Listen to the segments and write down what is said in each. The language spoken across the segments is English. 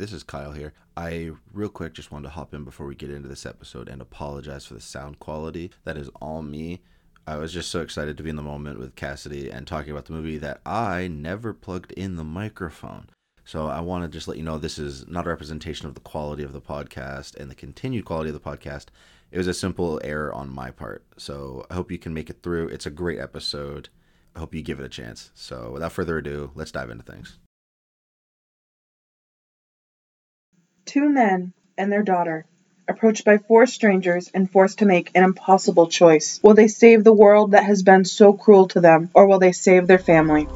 this is Kyle here. I, real quick, just wanted to hop in before we get into this episode and apologize for the sound quality. That is all me. I was just so excited to be in the moment with Kasidy and talking about the movie that I never plugged in the microphone. So I want to just let you know this is not a representation of the quality of the podcast and the continued quality of the podcast. It was a simple error on my part. So I hope you can make it through. It's a great episode. I hope you give it a chance. So without further ado, let's dive into things. Two men and their daughter, approached by four strangers and forced to make an impossible choice. Will they save the world that has been so cruel to them, or will they save their family?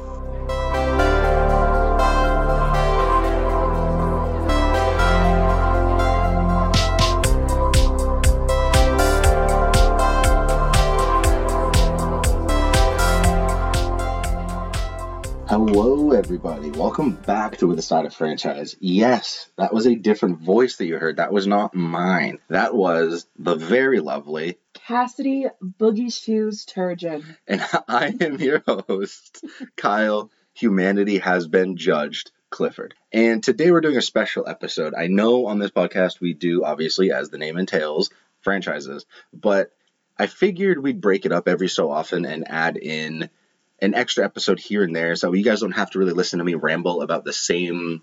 Hello, everybody. Welcome back to With a Side of Franchise. Yes, that was a different voice that you heard. That was not mine. That was the very lovely, Kasidy Boogie Shoes Turgeon. and I am your host, Kyle. Humanity has been judged. Clifford. And today we're doing a special episode. I know on this podcast we do, obviously, as the name entails, franchises, but I figured we'd break it up every so often and add in an extra episode here and there so you guys don't have to really listen to me ramble about the same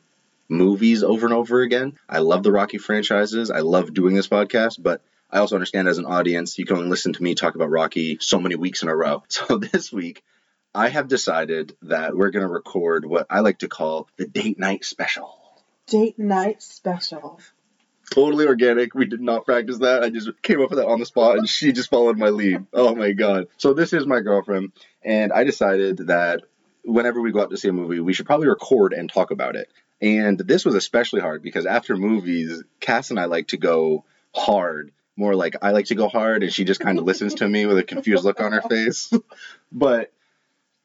movies over and over again. I love the Rocky franchises. I love doing this podcast, but I also understand as an audience, you can only listen to me talk about Rocky so many weeks in a row. So this week, I have decided that we're going to record what I like to call the date night special. Date night special. Totally organic. We did not practice that. I just came up with that on the spot and she just followed my lead. Oh my God. So this is my girlfriend. And I decided that whenever we go out to see a movie, we should probably record and talk about it. And this was especially hard because after movies, Cass and I like to go hard. More like I like to go hard, and she just kind of listens to me with a confused look on her face. but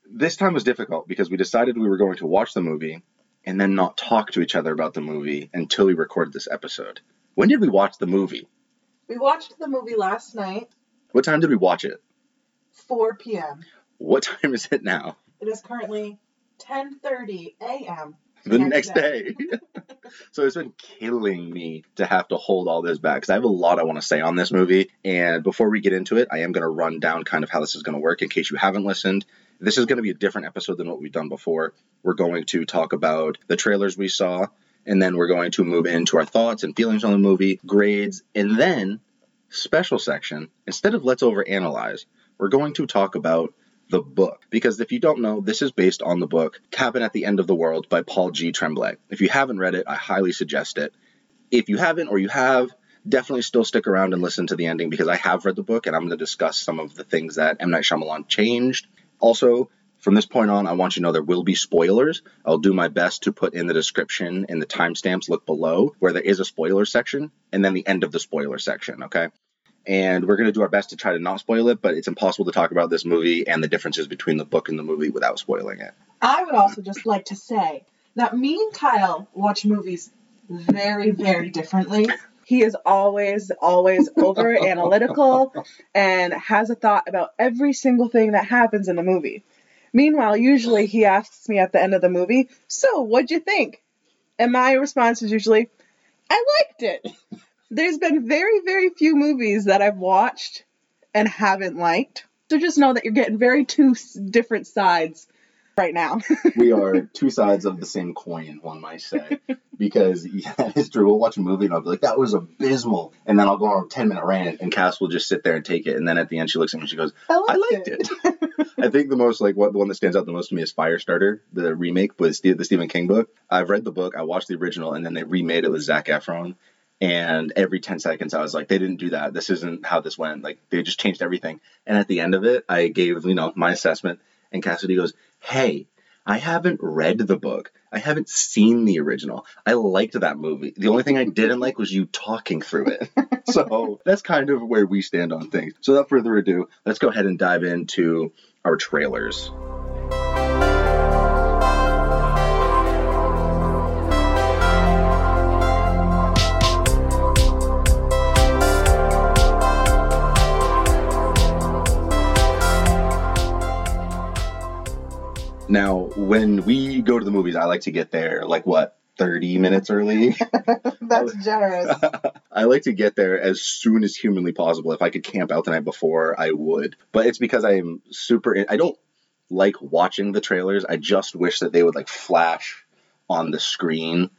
this time was difficult because we decided we were going to watch the movie and then not talk to each other about the movie until we recorded this episode. When did we watch the movie? We watched the movie last night, What time did we watch it? 4 p.m. What time is it now? It is currently 10:30 a.m. The Next next day. so it's been killing me to have to hold all this back because I have a lot I want to say on this movie. And before we get into it, I am going to run down kind of how this is going to work in case you haven't listened. This is going to be a different episode than what we've done before. We're going to talk about the trailers we saw, and then we're going to move into our thoughts and feelings on the movie, grades, and then special section. Instead of let's overanalyze, we're going to talk about the book. Because if you don't know, this is based on the book Cabin at the End of the World by Paul G. Tremblay. If you haven't read it, I highly suggest it. If you haven't or you have, definitely still stick around and listen to the ending because I have read the book and I'm going to discuss some of the things that M. Night Shyamalan changed. Also, from this point on, I want you to know there will be spoilers. I'll do my best to put in the description and the timestamps look below where there is a spoiler section and then the end of the spoiler section, okay? And we're going to do our best to try to not spoil it, but it's impossible to talk about this movie and the differences between the book and the movie without spoiling it. I would also just like to say that me and Kyle watch movies very, very differently. He is always, always over analytical and has a thought about every single thing that happens in the movie. Meanwhile, usually he asks me at the end of the movie, So, what'd you think? And my response is usually, I liked it. There's been very, very few movies that I've watched and haven't liked. So just know that you're getting very two different sides right now. we are two sides of the same coin, one might say. Because yeah, it's true. We'll watch a movie and I'll be like, that was abysmal. And then I'll go on a 10 minute rant and Cass will just sit there and take it. And then at the end, she looks at me and she goes, I I liked, liked it. it. I think the most, like, what the one that stands out the most to me is Firestarter, the remake with the Stephen King book. I've read the book, I watched the original, and then they remade it with Zac Efron. And every 10 seconds, I was like, they didn't do that. This isn't how this went. Like, they just changed everything. And at the end of it, I gave, you know, my assessment. And Kasidy goes, hey, I haven't read the book. I haven't seen the original. I liked that movie. The only thing I didn't like was you talking through it. so that's kind of where we stand on things. So without further ado, let's go ahead and dive into our trailers. Now, when we go to the movies, I like to get there like what 30 minutes early. That's generous. I like to get there as soon as humanly possible. If I could camp out the night before, I would. But it's because I am super. In- I don't like watching the trailers. I just wish that they would like flash on the screen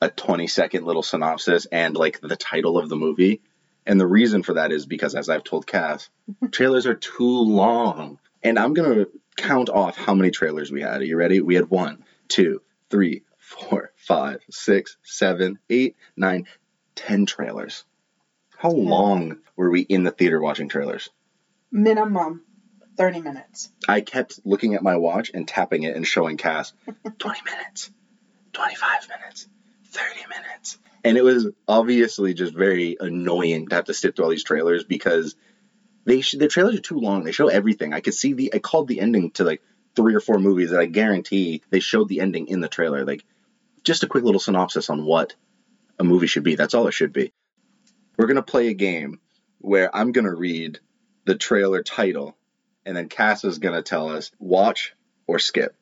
a 20 second little synopsis and like the title of the movie. And the reason for that is because, as I've told Cass, trailers are too long. And I'm going to count off how many trailers we had. Are you ready? We had one, two, three, four, five, six, seven, eight, nine, ten trailers. How long were we in the theater watching trailers? Minimum 30 minutes. I kept looking at my watch and tapping it and showing Cass 20 minutes, 25 minutes, 30 minutes. And it was obviously just very annoying to have to sit through all these trailers because they sh- the trailers are too long. They show everything. I could see the I called the ending to like three or four movies that I guarantee they showed the ending in the trailer. Like just a quick little synopsis on what a movie should be. That's all it should be. We're gonna play a game where I'm gonna read the trailer title and then Cass is gonna tell us watch or skip.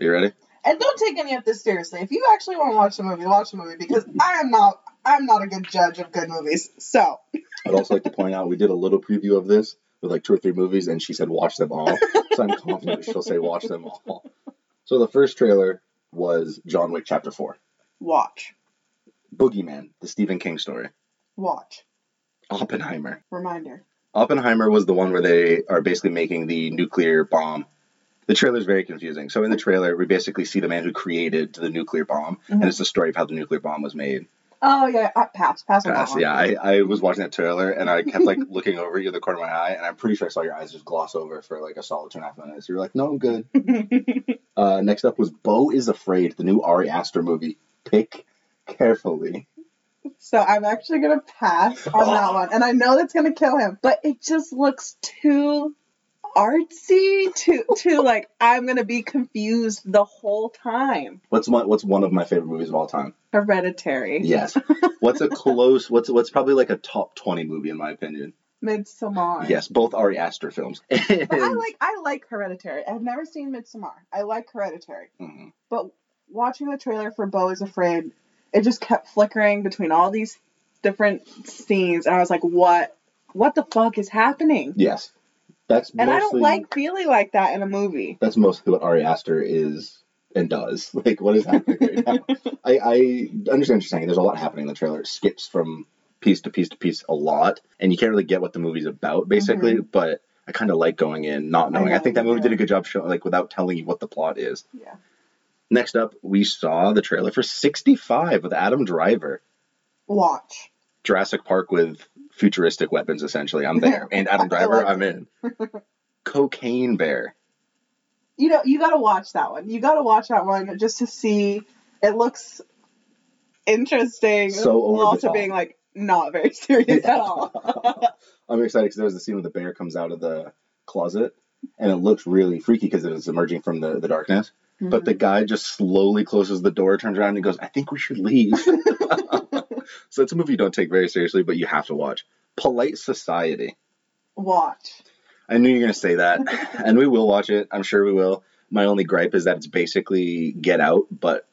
Are you ready? And don't take any of this seriously. If you actually want to watch the movie, watch the movie because I am not I'm not a good judge of good movies. So I'd also like to point out we did a little preview of this with like two or three movies, and she said watch them all. so I'm confident she'll say watch them all. So the first trailer was John Wick Chapter Four, watch. Boogeyman, the Stephen King story, Watch. Oppenheimer. Reminder. Oppenheimer was the one where they are basically making the nuclear bomb. The trailer is very confusing. So in the trailer, we basically see the man who created the nuclear bomb, and Mhm. it's the story of how the nuclear bomb was made. Oh yeah, uh, pass, pass Pass. Yeah, I, I was watching that trailer and I kept like looking over you in the corner of my eye, and I'm pretty sure I saw your eyes just gloss over for like a solid two and a half minutes. You're like, no, I'm good. Uh, next up was Beau is Afraid, the new Ari Aster movie. Pick carefully. so I'm actually gonna pass on that one, and I know that's gonna kill him, but it just looks too artsy, to too like I'm gonna be confused the whole time. What's one, what's one of my favorite movies of all time? Hereditary. Yes. What's a close? What's what's probably like a top twenty movie in my opinion? Midsommar. Yes, both Ari Aster films. But I like I like Hereditary. I've never seen Midsommar. I like Hereditary. Mhm. But watching the trailer for Beau is Afraid, it just kept flickering between all these different scenes, and I was like, "What? What the fuck is happening?" Yes, that's And I don't like feeling like that in a movie. That's mostly what Ari Aster is and does. Like, what is happening right now? I, I understand what you're saying. There's a lot happening in the trailer. It skips from piece to piece to piece a lot, and you can't really get what the movie's about, basically. Mm-hmm. But I kind of like going in not knowing. I, know, think that movie yeah. did a good job showing, like, without telling you what the plot is. Yeah. Next up, we saw the trailer for 65 with Adam Driver. Watch. Jurassic Park with futuristic weapons, essentially. I'm there. And Adam Driver, I'm in. Cocaine Bear. You know, you gotta watch that one. You gotta watch that one just to see. It looks interesting. So while also being like not very serious at all. I'm excited because there's was the scene where the bear comes out of the closet, and it looks really freaky because it is emerging from the, the darkness. But the mm-hmm. guy just slowly closes the door, turns around, and goes, "I think we should leave." So it's a movie you don't take very seriously, but you have to watch. Polite Society. watch. I knew you were gonna say that, and we will watch it. I'm sure we will. My only gripe is that it's basically Get Out, but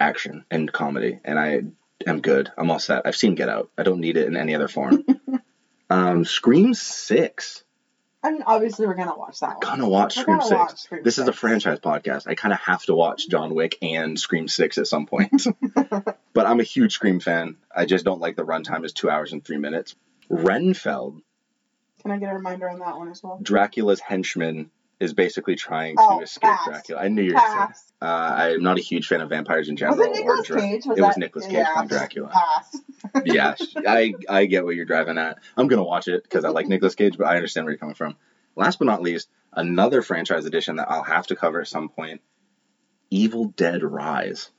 action and comedy, and I am good. I'm all set. I've seen Get Out. I don't need it in any other form. um, Scream Six. I mean, obviously we're gonna watch that one. Gonna watch We're Scream gonna Six. watch Scream This is a franchise podcast. I kind of have to watch John Wick and Scream Six at some point. but I'm a huge Scream fan. I just don't like the runtime is two hours and three minutes. Renfield, Can I get a reminder on that one as well? Dracula's henchman, is basically trying to Oh, escape pass. Dracula. I knew you were gonna say. Uh, I'm not a huge fan of vampires in Was general. it or Nicolas Dra- Cage? Was it was that- Nicolas Cage yeah. playing Dracula. Pass. yeah, I I get what you're driving at. I'm gonna watch it because I like Nicolas Cage, but I understand where you're coming from. Last but not least, another franchise edition that I'll have to cover at some point: Evil Dead Rise.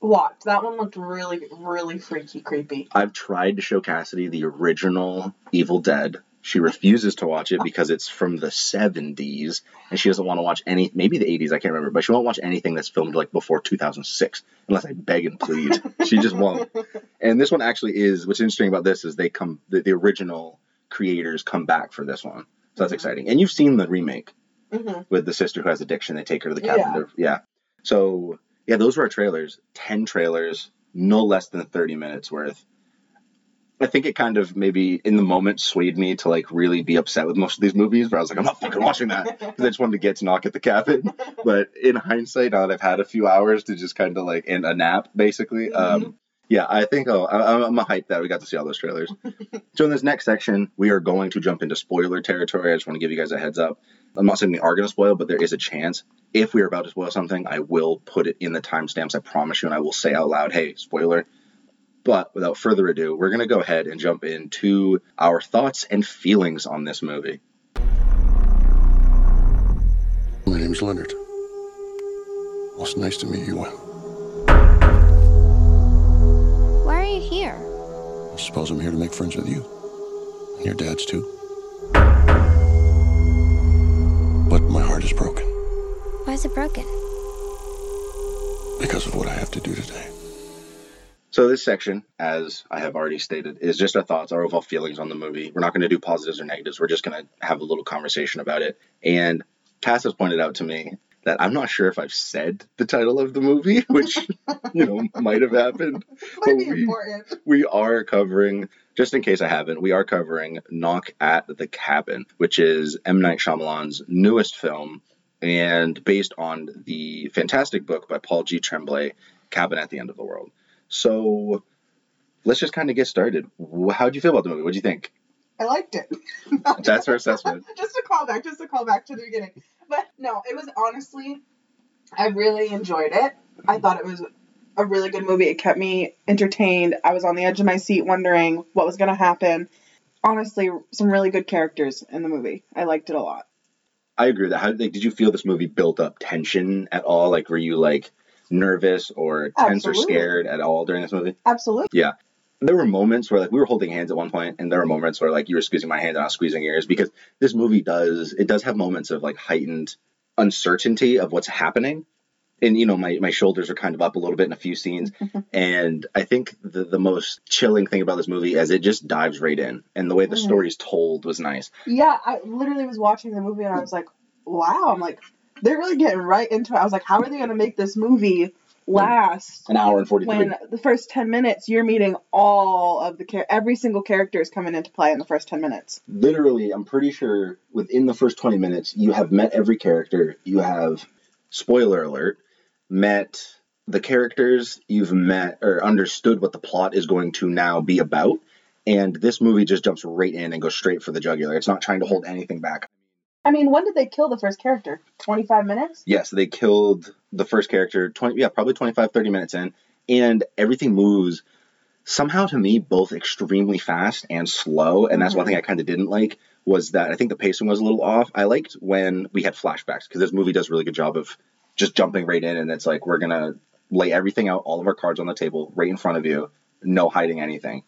Watch. That one looked really, really freaky, creepy. I've tried to show Kasidy the original Evil Dead. She refuses to watch it because it's from the 70s and she doesn't want to watch any, maybe the 80s, I can't remember, but she won't watch anything that's filmed like before 2006 unless I beg and plead. she just won't. And this one actually is, what's interesting about this is they come, the, the original creators come back for this one. So that's Mhm. exciting. And you've seen the remake hmm with the sister who has addiction. They take her to the cabin. Yeah. yeah. So Yeah, those were our trailers. 10 trailers, no less than 30 minutes worth. I think it kind of maybe in the moment swayed me to like really be upset with most of these movies, but I was like, I'm not fucking watching that because I just wanted to get to knock at the cabin. But in hindsight, now that I've had a few hours to just kind of like in a nap, basically, um, yeah, I think oh, I, I'm a hype that we got to see all those trailers. so in this next section, we are going to jump into spoiler territory. I just want to give you guys a heads up. I'm not saying we are going to spoil, but there is a chance. If we are about to spoil something, I will put it in the timestamps. I promise you, and I will say out loud, "Hey, spoiler." But without further ado, we're going to go ahead and jump into our thoughts and feelings on this movie. My name's Leonard. Well, it's nice to meet you, Wen. Why are you here? I suppose I'm here to make friends with you. And your dad's too. But my heart is broken Why is it broken? because of what I have to do today. So this section, as I have already stated, is just our thoughts, our overall feelings on the movie. We're not going to do positives or negatives. We're just going to have a little conversation about it. And Cass has pointed out to me that I'm not sure if I've said the title of the movie, which you know might have happened. Might be we- important. we are covering, just in case I haven't, we are covering Knock at the Cabin, which is M. Night Shyamalan's newest film and based on the fantastic book by Paul G. Tremblay, Cabin at the End of the World. So let's just kind of get started. How'd you feel about the movie? What'd you think? I liked it. That's her assessment. just a callback, just a callback to the beginning. But no, it was honestly, I really enjoyed it. I thought it was a really good movie. It kept me entertained. I was on the edge of my seat wondering what was going to happen. Honestly, some really good characters in the movie. I liked it a lot. I agree with that. How like, did you feel this movie built up tension at all? Like, were you like nervous or tense or scared at all during this movie? Absolutely. Yeah. There were moments where like we were holding hands at one point and there were moments where like you were squeezing my hand and I was squeezing yours because this movie does it does have moments of like heightened uncertainty of what's happening and you know my, my shoulders are kind of up a little bit in a few scenes and i think the, the most chilling thing about this movie is it just dives right in and the way the Mhm. is told was nice Yeah, I literally was watching the movie and I was like, wow. I'm like, they're really getting right into it. I was like, how are they going to make this movie last? an hour and 43 when the first 10 minutes you're meeting all of the char- every single character is coming into play in the first 10 minutes literally, I'm pretty sure within the first 20 minutes, you have met every character. You have, spoiler alert, met the characters. You've met or understood what the plot is going to now be about. And this movie just jumps right in and goes straight for the jugular. It's not trying to hold anything back. I mean when did they kill the first character 25 minutes Yes, they killed the first character 20 yeah, probably 25 30 minutes in and everything moves somehow to me both extremely fast and slow and that's one Mhm. thing I kind of didn't like was that I think the pacing was a little off. I liked when we had flashbacks because this movie does a really good job of just jumping right in and it's like we're going to lay everything out all of our cards on the table right in front of you, no hiding anything.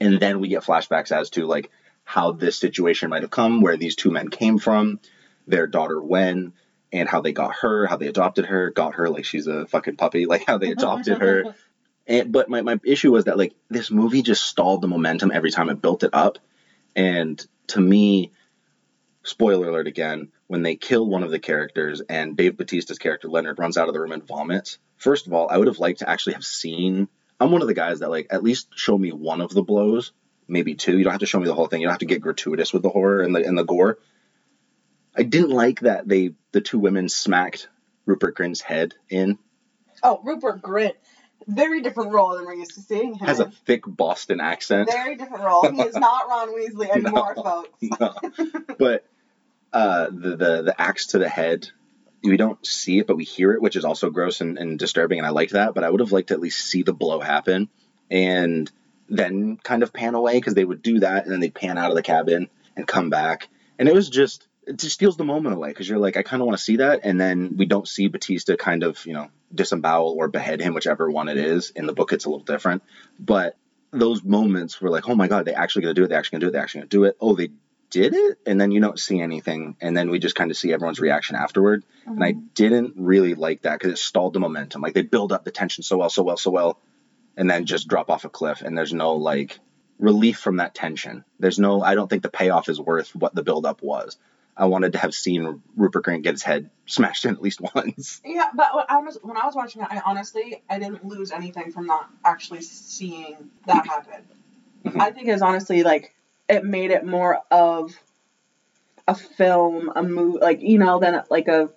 And then we get flashbacks as to like how this situation might have come, where these two men came from, their daughter Wen, and how they got her, how they adopted her, got her like she's a fucking puppy, like how they adopted her. And but my, my issue was that like this movie just stalled the momentum every time it built it up. And to me, spoiler alert again, when they kill one of the characters and Dave Batista's character Leonard runs out of the room and vomits, first of all, I would have liked to actually have seen I'm one of the guys that like at least show me one of the blows, maybe two. You don't have to show me the whole thing. You don't have to get gratuitous with the horror and the and the gore. I didn't like that they the two women smacked Rupert Grint's head in. oh rupert grint very different role than we're used to seeing him Has a thick Boston accent. very different role he is not ron weasley anymore No. folks No. but uh, the, the the axe to the head, we don't see it, but we hear it, which is also gross and, and disturbing. And I like that, but I would have liked to at least see the blow happen and then kind of pan away because they would do that and then they'd pan out of the cabin and come back. And it was just it just steals the moment away because you're like, I kind of want to see that, and then we don't see Batista kind of you know disembowel or behead him, whichever one it is. In the book, it's a little different, but those moments were like, oh my god, they actually gonna do it. They actually gonna do it. They actually gonna do it. Oh, they did it, and then you don't see anything, and then we just kind of see everyone's reaction afterward. And I mm-hmm. didn't really like that because it stalled the momentum. Like they build up the tension so well, so well, so well, and then just drop off a cliff, and there's no like relief from that tension. There's no. I don't think the payoff is worth what the build up was. I wanted to have seen Rupert Grint get his head smashed in at least once. Yeah, but when I was when I was watching it, I honestly I didn't lose anything from not actually seeing that happen. Mhm. I think it's honestly like it made it more of a film, a movie, like you know, than like a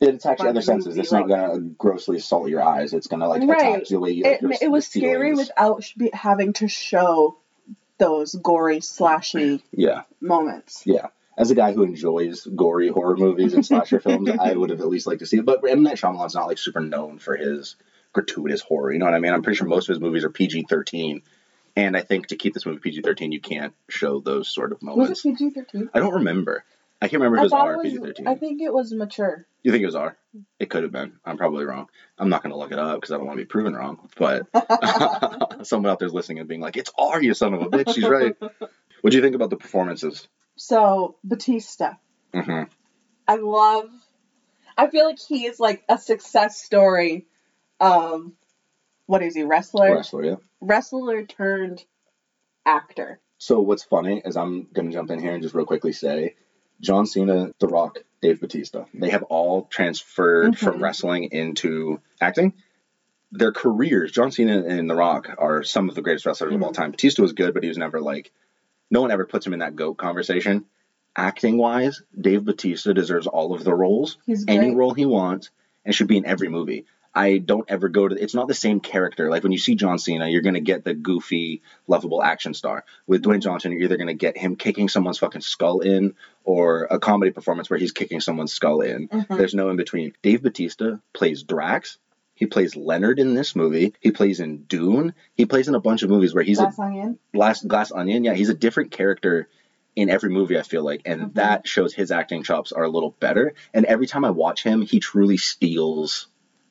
It attacks your other senses. It's not gonna grossly assault your eyes. It's gonna like Right. attack the way you. it. your- It was scary feelings. without sh- be- having to show those gory, slashy Yeah, moments. yeah. As a guy who enjoys gory horror movies and slasher films, I would have at least liked to see it. But M Night Shyamalan's not like super known for his gratuitous horror. You know what I mean? I'm pretty sure most of his movies are PG-13, and I think to keep this movie PG-13, you can't show those sort of moments. Was it PG thirteen? I don't remember. I can't remember if it was R or was. PG-13. I think it was mature. You think it was R? It could have been. I'm probably wrong. I'm not going to look it up because I don't want to be proven wrong. But someone out there's listening and being like, "It's R, you son of a bitch." She's right. What do you think about the performances? So Batista, Mm-hmm. I love. I feel like he is like a success story of what is he wrestler Wrestler, yeah. wrestler turned actor. So what's funny is I'm going to jump in here and just real quickly say, John Cena, The Rock, Dave Batista, they have all transferred from mm-hmm. wrestling into acting. Their careers, John Cena and The Rock, are some of the greatest wrestlers of all mm-hmm. time. Batista was good, but he was never like, no one ever puts him in that GOAT conversation. Acting wise, Dave Batista deserves all of the roles, any role he wants, and should be in every movie. I don't ever go to. It's not the same character. Like when you see John Cena, you're gonna get the goofy, lovable action star. With Dwayne Johnson, you're either gonna get him kicking someone's fucking skull in, or a comedy performance where he's kicking someone's skull in. Mhm. There's no in between. Dave Batista plays Drax. He plays Leonard in this movie. He plays in Dune. He plays in a bunch of movies where he's a Glass onion. glass glass onion yeah he's a different character in every movie i feel like and Mhm. that shows his acting chops are a little better and every time i watch him he truly steals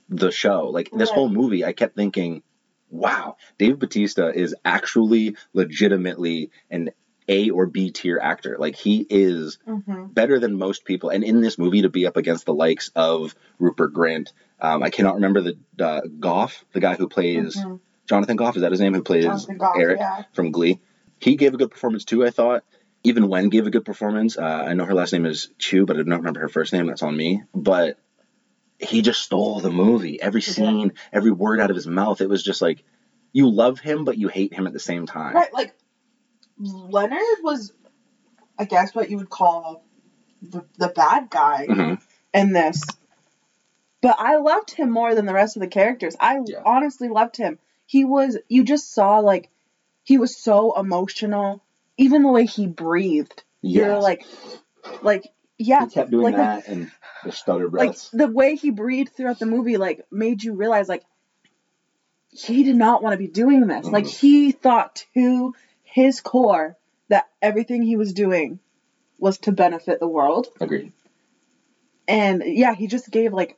the show like this Right. whole movie i kept thinking wow dave batista is actually legitimately an a or b tier actor like he is hmm better than most people and in this movie to be up against the likes of rupert Grint, um, i cannot remember the uh, goff the guy who plays Mhm. jonathan goff is that his name who plays Goff, eric yeah. from Glee. He gave a good performance too, I thought. Even Wen gave a good performance. Uh, I know her last name is Chu, but I don't remember her first name. That's on me. But he just stole the movie. Every He did. scene, every word out of his mouth. It was just like you love him, but you hate him at the same time. Right, like Leonard was, I guess, what you would call the, the bad guy Mhm. in this. But I loved him more than the rest of the characters. I Yeah. honestly loved him. He was, you just saw like, he was so emotional. Even the way he breathed, you're like, like, yeah, he kept doing like the- that and the stutter breaths. like the way he breathed throughout the movie like made you realize like he did not want to be doing this like Mhm. he thought to his core that everything he was doing was to benefit the world Agreed. and yeah he just gave like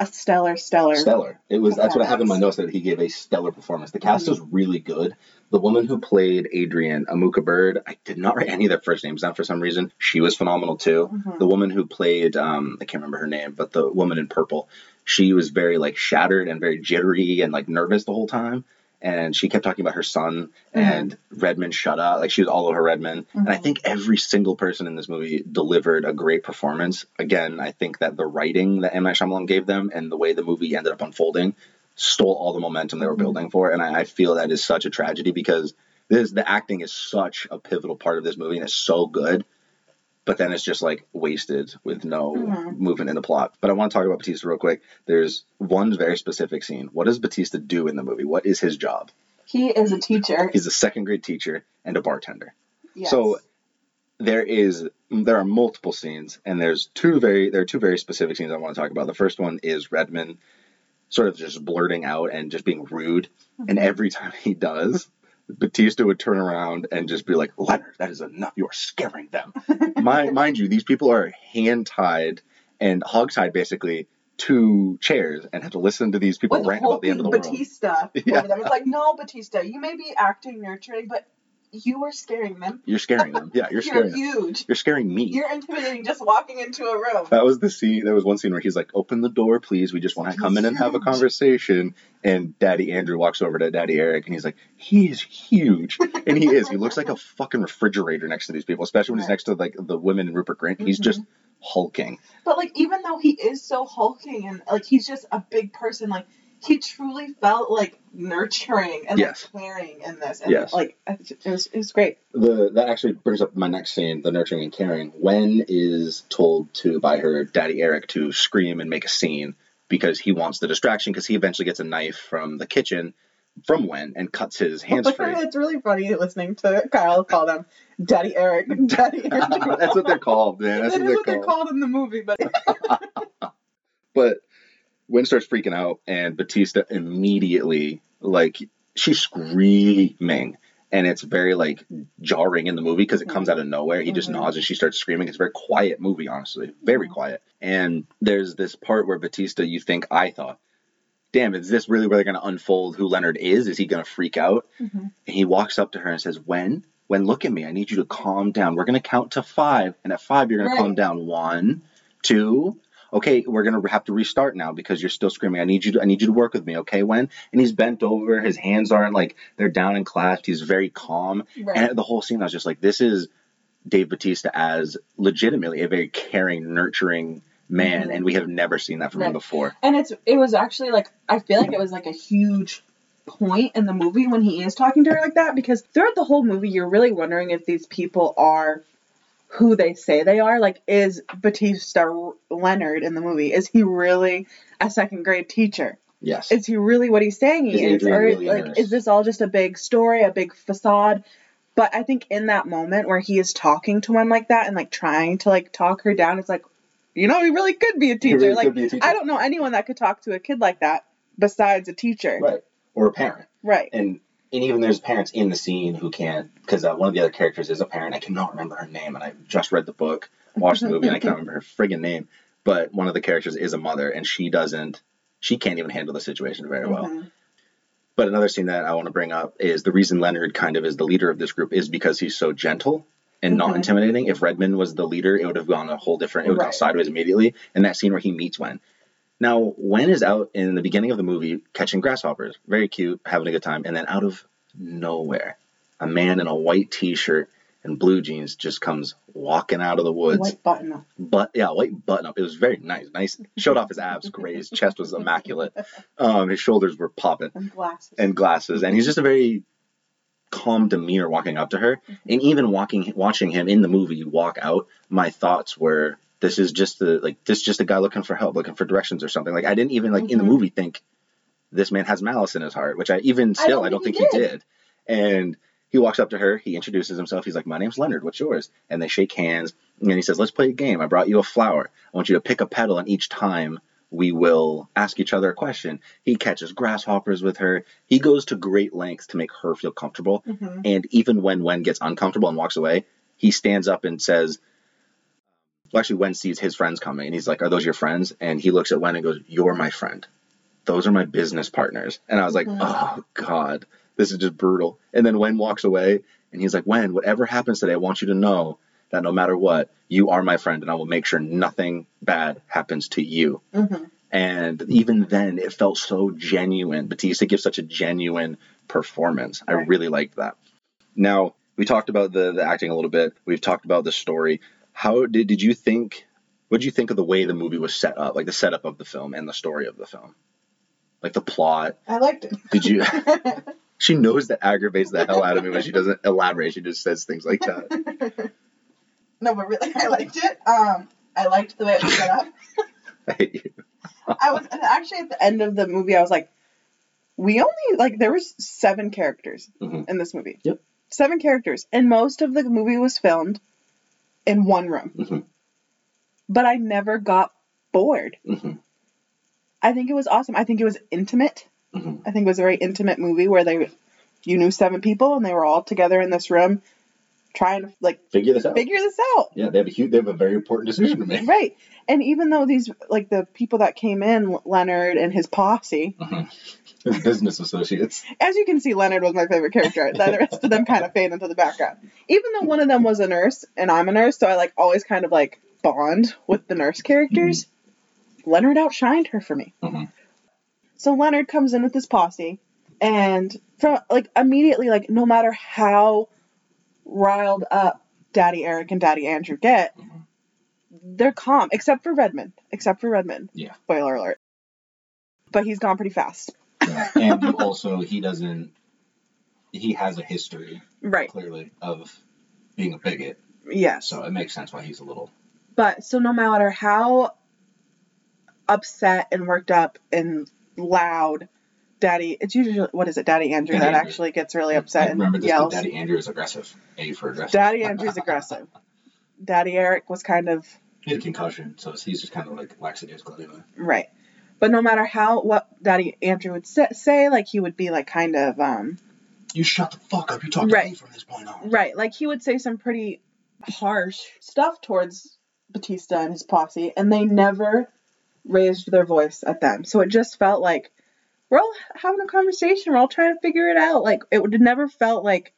a stellar stellar Stellar. It was. That's what I have in my notes that he gave a stellar performance. The cast Mhm. was really good. The woman who played Adrian Amuka Bird, I did not write any of their first names down for some reason. She was phenomenal too. Mhm. The woman who played, um, I can't remember her name, but the woman in purple, she was very like shattered and very jittery and like nervous the whole time. And she kept talking about her son and Redmond shut up. Like she was all over Redmond. And I Mhm. think every single person in this movie delivered a great performance. Again, I think that the writing that M. Night Shyamalan gave them and the way the movie ended up unfolding stole all the momentum they were Mhm. building for. And I, I feel that is such a tragedy because this the acting is such a pivotal part of this movie and it's so good. But then it's just like wasted with no Mhm. movement in the plot. But I want to talk about Batista real quick. There's one very specific scene. What does Batista do in the movie? What is his job? he is a teacher He's a second grade teacher and a bartender. yes. So there is there are multiple scenes, and there's two very there are two very specific scenes I want to talk about. The first one is Redmond sort of just blurting out and just being rude, and mm-hmm. every time he does, Batista would turn around and just be like, "Leonard, that is enough. You are scaring them." mind, mind you, these people are hand tied and hog tied basically to chairs and have to listen to these people with rant about the end of the holding world. Batista Yeah. over them. It's like, no, Batista, you may be acting nurturing, but you were scaring them. You're scaring them. Yeah, you're You're scaring them. huge. You're scaring me. You're intimidating just walking into a room. That was the scene. There was one scene where he's like, "Open the door, please. We just want to come in and have a conversation." And Daddy Andrew walks over to Daddy Eric, and he's like, "He is huge," and he is. He looks like a fucking refrigerator next to these people, especially when he's next to like the women in Rupert Grint. He's Mhm. just hulking. But like even though he is so hulking and like he's just a big person, like he truly felt like nurturing and Yes. like caring in this. And Yes. like it was it was great. The that actually brings up my next scene, the nurturing and caring. Wen is told to by her daddy Eric to scream and make a scene because he wants the distraction because he eventually gets a knife from the kitchen from Wen and cuts his hands free. it's really funny listening to Kyle call them Daddy Eric, Daddy Andrew. That's what they're called, man. That's That what they're what they're called. called in the movie, but But Wen starts freaking out, and Batista immediately, like, she's screaming. And it's very, like, jarring in the movie because it comes out of nowhere. He just Mhm. nods and she starts screaming. It's a very quiet movie, honestly. Very quiet. And there's this part where Batista, you think, I thought, damn, is this really where they're going to unfold who Leonard is? Is he going to freak out? Mhm. And he walks up to her and says, When? When, look at me. I need you to calm down. We're going to count to five. And at five, you're going Right. to calm down. One, two. Okay, we're going to have to restart now because you're still screaming. I need you to, I need you to work with me. Okay, Wen? And he's bent over. His hands aren't like, they're down and clasped. He's very calm. right. And the whole scene, I was just like, this is Dave Batista as legitimately a very caring, nurturing man. Mhm. And we have never seen that from him before. And it's it was actually like I feel like it was like a huge point in the movie when he is talking to her like that because throughout the whole movie you're really wondering if these people are who they say they are. Like is Batista Leonard in the movie? Is he really a second grade teacher? Yes. Is he really what he's saying he Is is? Or really like is this all just a big story, a big facade? But I think in that moment where he is talking to one like that and like trying to like talk her down, it's like, you know, he really could be a teacher. really like be a teacher. I don't know anyone that could talk to a kid like that besides a teacher. right. Or a parent. Right. and and even there's parents in the scene who can't because uh, one of the other characters is a parent. I cannot remember her name, and I just read the book, watched the movie, and I can't remember her friggin' name. But one of the characters is a mother, and she doesn't, she can't even handle the situation very well. But another scene that I want to bring up is the reason Leonard kind of is the leader of this group is because he's so gentle and not intimidating. If Redmond was the leader, it would have gone a whole different. It would have gone sideways immediately. And that scene where he meets Wen. Now, Wen is out in the beginning of the movie catching grasshoppers, very cute, having a good time, and then out of nowhere, a man in a white T-shirt and blue jeans just comes walking out of the woods. White button up. But yeah, white button up. It was very nice. Nice. Showed off his abs. Great. His chest was immaculate. Um, his shoulders were popping and glasses. and glasses, and he's just a very calm demeanor walking up to her. And even walking, watching him in the movie walk out, my thoughts were, "This is just the like this is just a guy looking for help, looking for directions or something." Like I didn't even like in the Mhm. movie think this man has malice in his heart, which I even still I don't, think, he, did. And he walks up to her, he introduces himself. He's like, "My name's Leonard. What's yours?" And they shake hands, and he says, "Let's play a game. I brought you a flower. I want you to pick a petal, and each time." We will ask each other a question. He catches grasshoppers with her. He goes to great lengths to make her feel comfortable. Mhm. And even when Wen gets uncomfortable and walks away, he stands up and says, well, actually, Wen sees his friends coming and he's like, Are those your friends? And he looks at Wen and goes, You're my friend. Those are my business partners. And I was like, Mhm. Oh, God, this is just brutal. And then Wen walks away and he's like, Wen, whatever happens today, I want you to know that no matter what, you are my friend and I will make sure nothing bad happens to you. Mhm. And even then, it felt so genuine. Batista gives such a genuine performance. I really liked that. Now, we talked about the, the acting a little bit. We've talked about the story. How did, did you think, what did you think of the way the movie was set up, like the setup of the film and the story of the film? Like the plot. I liked it. Did you, she knows that aggravates the hell out of me when she doesn't elaborate. She just says things like that. no, but really, I liked it. Um, I liked the way it was set up. I hate you. I was actually at the end of the movie. I was like, we only like there was seven characters Mhm. in this movie. Yep. Seven characters, and most of the movie was filmed in one room. Mhm. But I never got bored. Mhm. I think it was awesome. I think it was intimate. Mhm. I think it was a very intimate movie where they, you knew seven people and they were all together in this room, trying to like Figure this out. figure this out. Yeah, they have a huge, they have a very important decision to make. Right. And even though these like the people that came in, Leonard and his posse, Mhm. Business associates. As you can see, Leonard was my favorite character. The rest of them kind of fade into the background. Even though one of them was a nurse and I'm a nurse, so I like always kind of like bond with the nurse characters. Leonard outshined her for me. Mhm. So Leonard comes in with his posse, and from like immediately, like no matter how riled up Daddy Eric and Daddy Andrew get, Mhm. they're calm, except for Redmond. Except for Redmond. Yeah. Spoiler alert. But he's gone pretty fast. Yeah. And also, he doesn't, he has a history, Right. clearly, of being a bigot. Yes. So it makes sense why he's a little. But so no matter how upset and worked up and loud Daddy, it's usually what is it, Daddy Andrew Daddy that Andrew. actually gets really I upset and remember this, yells. Daddy Andrew is aggressive. A for aggressive. Daddy Andrew's aggressive. Daddy Eric was kind of He had a concussion, so he's just kind of like lackadaisical anyway. right. But no matter how what Daddy Andrew would say, like he would be like kind of um You shut the fuck up. You talk to Right. me from this point on. right, like he would say some pretty harsh stuff towards Batista and his posse, and they never raised their voice at them. So it just felt like we're all having a conversation. We're all trying to figure it out. Like it would never felt like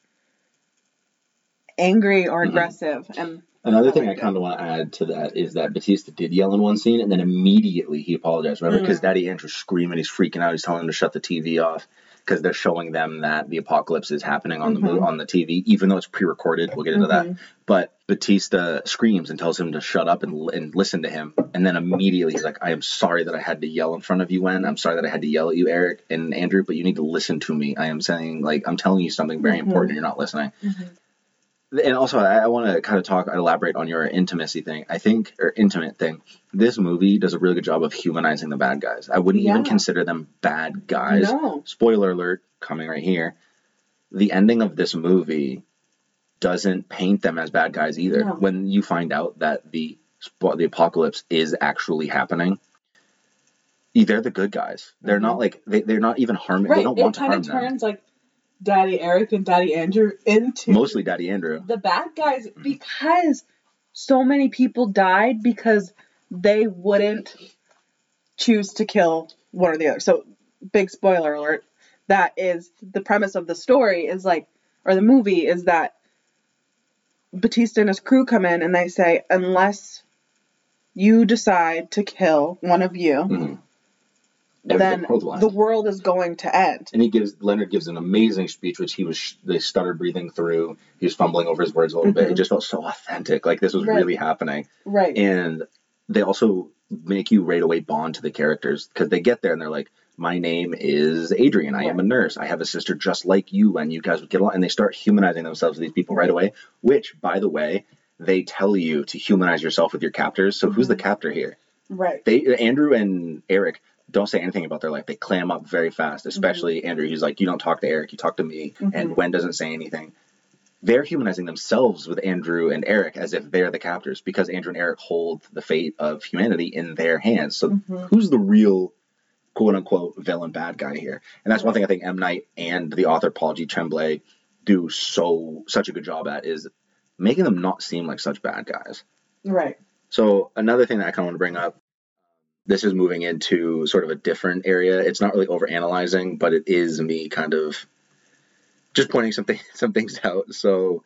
angry or aggressive. And Another thing I kind of want to add to that is that Batista did yell in one scene, and then immediately he apologized. Remember, because Mm. Daddy Andrew's screaming, he's freaking out, he's telling him to shut the TV off because they're showing them that the apocalypse is happening on the mo- Mhm. on the TV, even though it's pre-recorded. We'll get into that. Mhm. But Batista screams and tells him to shut up and, and listen to him, and then immediately he's like, "I am sorry that I had to yell in front of you, Wen. I'm sorry that I had to yell at you, Eric and Andrew, but you need to listen to me. I am saying like I'm telling you something very Mhm. important, and you're not listening." And also I, I want to kind of talk, elaborate on your intimacy thing. I think, or intimate thing. This movie does a really good job of humanizing the bad guys. I wouldn't even consider them bad guys. no, Spoiler alert, coming right here. The ending of this movie doesn't paint them as bad guys either. No. When you find out that the the apocalypse is actually happening, they're the good guys. They're mm-hmm. not like they, they're not even harming. They right. don't It want to kind harm of them. turns like Daddy Eric and Daddy Andrew into Mostly Daddy Andrew. the bad guys because so many people died because they wouldn't choose to kill one or the other. So, big spoiler alert. That is the premise of the story is like, or the movie is that Batista and his crew come in and they say, unless you decide to kill one of you, Mhm. Then the world is going to end. and he gives Leonard gives an amazing speech, which he was they stuttered breathing through. He was fumbling over his words a little bit. It Mhm. just felt so authentic, like this was Right. really happening. Right. And they also make you right away bond to the characters because they get there and they're like, "My name is Adrian. I am a nurse. I have a sister just like you, and you guys would get along." And they start humanizing themselves to these people right away. Which, by the way, they tell you to humanize yourself with your captors. So who's the captor here? right. they Andrew and Eric don't say anything about their life. They clam up very fast, especially Andrew. He's like, "You don't talk to Eric, you talk to me." And Mhm. Wen doesn't say anything. They're humanizing themselves with Andrew and Eric as if they're the captors because Andrew and Eric hold the fate of humanity in their hands. So Mhm. who's the real quote unquote villain bad guy here? And that's one thing I think M Night and the author Paul G. Tremblay do so such a good job at is making them not seem like such bad guys. Right. So another thing that I kind of want to bring up, this is moving into sort of a different area. It's not really over analyzing, but it is me kind of just pointing some, th- some things out. So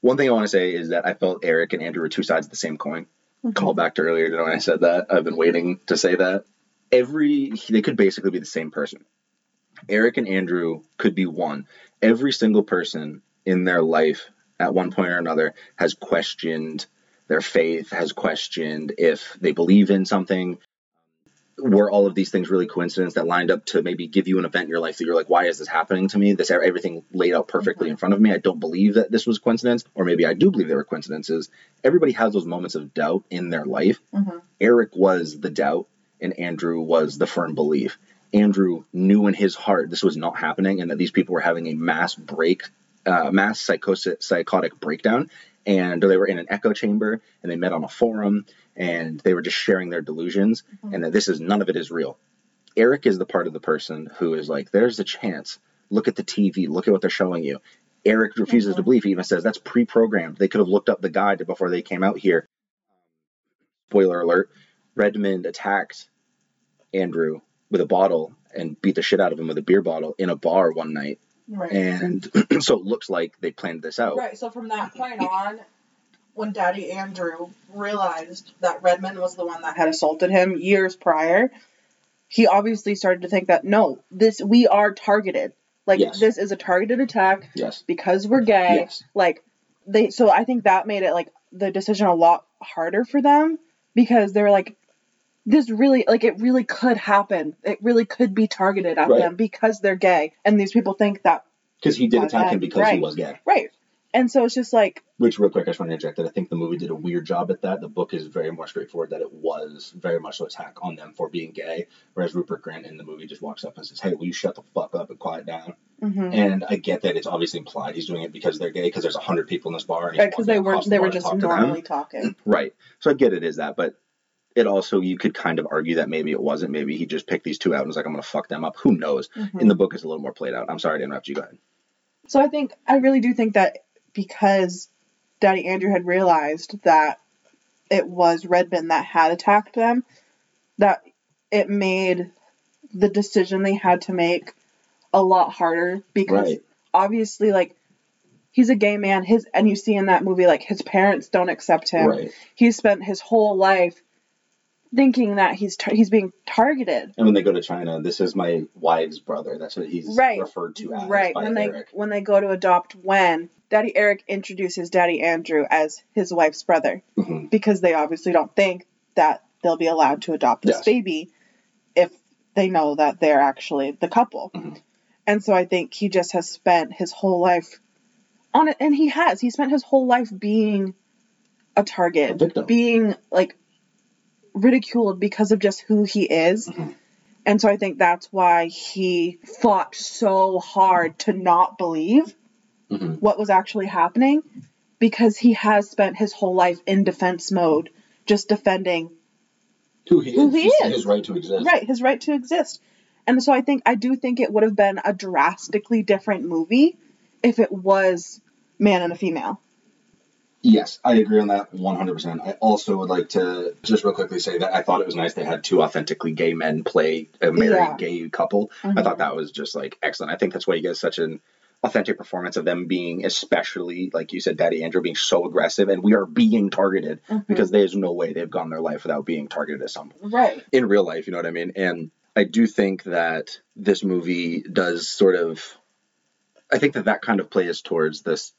one thing I want to say is that I felt Eric and Andrew were two sides of the same coin. Mm-hmm. Call back to earlier when I said that. I've been waiting to say that. Every they could basically be the same person. Eric and Andrew could be one. Every single person in their life at one point or another has questioned their faith, has questioned if they believe in something. Were all of these things really coincidence that lined up to maybe give you an event in your life that you're like, why is this happening to me? This everything laid out perfectly in front of me. I don't believe that this was coincidence, or maybe I do believe there were coincidences. Everybody has those moments of doubt in their life. Mhm. Eric was the doubt, and Andrew was the firm belief. Andrew knew in his heart this was not happening, and that these people were having a mass break, uh, mass psychosis, psychotic breakdown, and they were in an echo chamber, and they met on a forum, and they were just sharing their delusions, mm-hmm. and that this is none of it is real. Eric is the part of the person who is like, "There's a chance. Look at the TV. Look at what they're showing you." Eric refuses to mm-hmm. believe. He even says that's pre-programmed. They could have looked up the guide before they came out here. Spoiler alert: Redmond attacked Andrew with a bottle and beat the shit out of him with a beer bottle in a bar one night. Right. And so it looks like they planned this out. Right. So from that point on, when Daddy Andrew realized that Redmond was the one that had assaulted him years prior, he obviously started to think that no, this we are targeted. Like Yes. this is a targeted attack Yes. because we're gay. Yes. Like they so I think that made it like the decision a lot harder for them because they were like this really like it really could happen. It really could be targeted at Right. them because they're gay. And these people think that Because he did attack him because he was gay. right. And so it's just like Which, real quick, I just want to interject that I think the movie did a weird job at that. The book is very more straightforward that it was very much an attack on them for being gay, whereas Rupert Grint in the movie just walks up and says, "Hey, will you shut the fuck up and quiet down?" mhm. And I get that it's obviously implied he's doing it because they're gay, because there's a hundred people in this bar, and he's because walking they were they were just talk to them. normally talking. Right. So I get it is that, but it also you could kind of argue that maybe it wasn't. Maybe he just picked these two out and was like, I'm gonna fuck them up. Who knows? Mhm. In the book, it's a little more played out. I'm sorry to interrupt you. Go ahead. So I think I really do think that because Daddy Andrew had realized that it was Redmond that had attacked them, that it made the decision they had to make a lot harder because Right. obviously like he's a gay man his and you see in that movie like his parents don't accept him Right. he spent his whole life thinking that he's tar- he's being targeted And when they go to China, this is my wife's brother. That's what he's Right. referred to as right when they Eric. when they go to adopt Wen, Daddy Eric introduces Daddy Andrew as his wife's brother Mhm. because they obviously don't think that they'll be allowed to adopt this Yes. baby if they know that they're actually the couple. Mhm. And so I think he just has spent his whole life on it, and he has. He spent his whole life being a target, A victim. being like ridiculed because of just who he is. Mhm. And so I think that's why he fought so hard to not believe Mhm. what was actually happening because he has spent his whole life in defense mode, just defending Who he Who is. he is. His right to exist. right his right to exist. And so I think I do think it would have been a drastically different movie if it was man and a female. Yes, I agree on that 100%. I also would like to just real quickly say that I thought it was nice they had two authentically gay men play a married Yeah. gay couple. I Mhm. thought that was just like excellent. I think that's why you get such an authentic performance of them being, especially like you said, Daddy Andrew being so aggressive, and we are being targeted Mhm. because there's no way they've gone their life without being targeted at some point. Right. in real life, you know what I mean? And I do think that this movie does sort of, I think that that kind of plays towards this,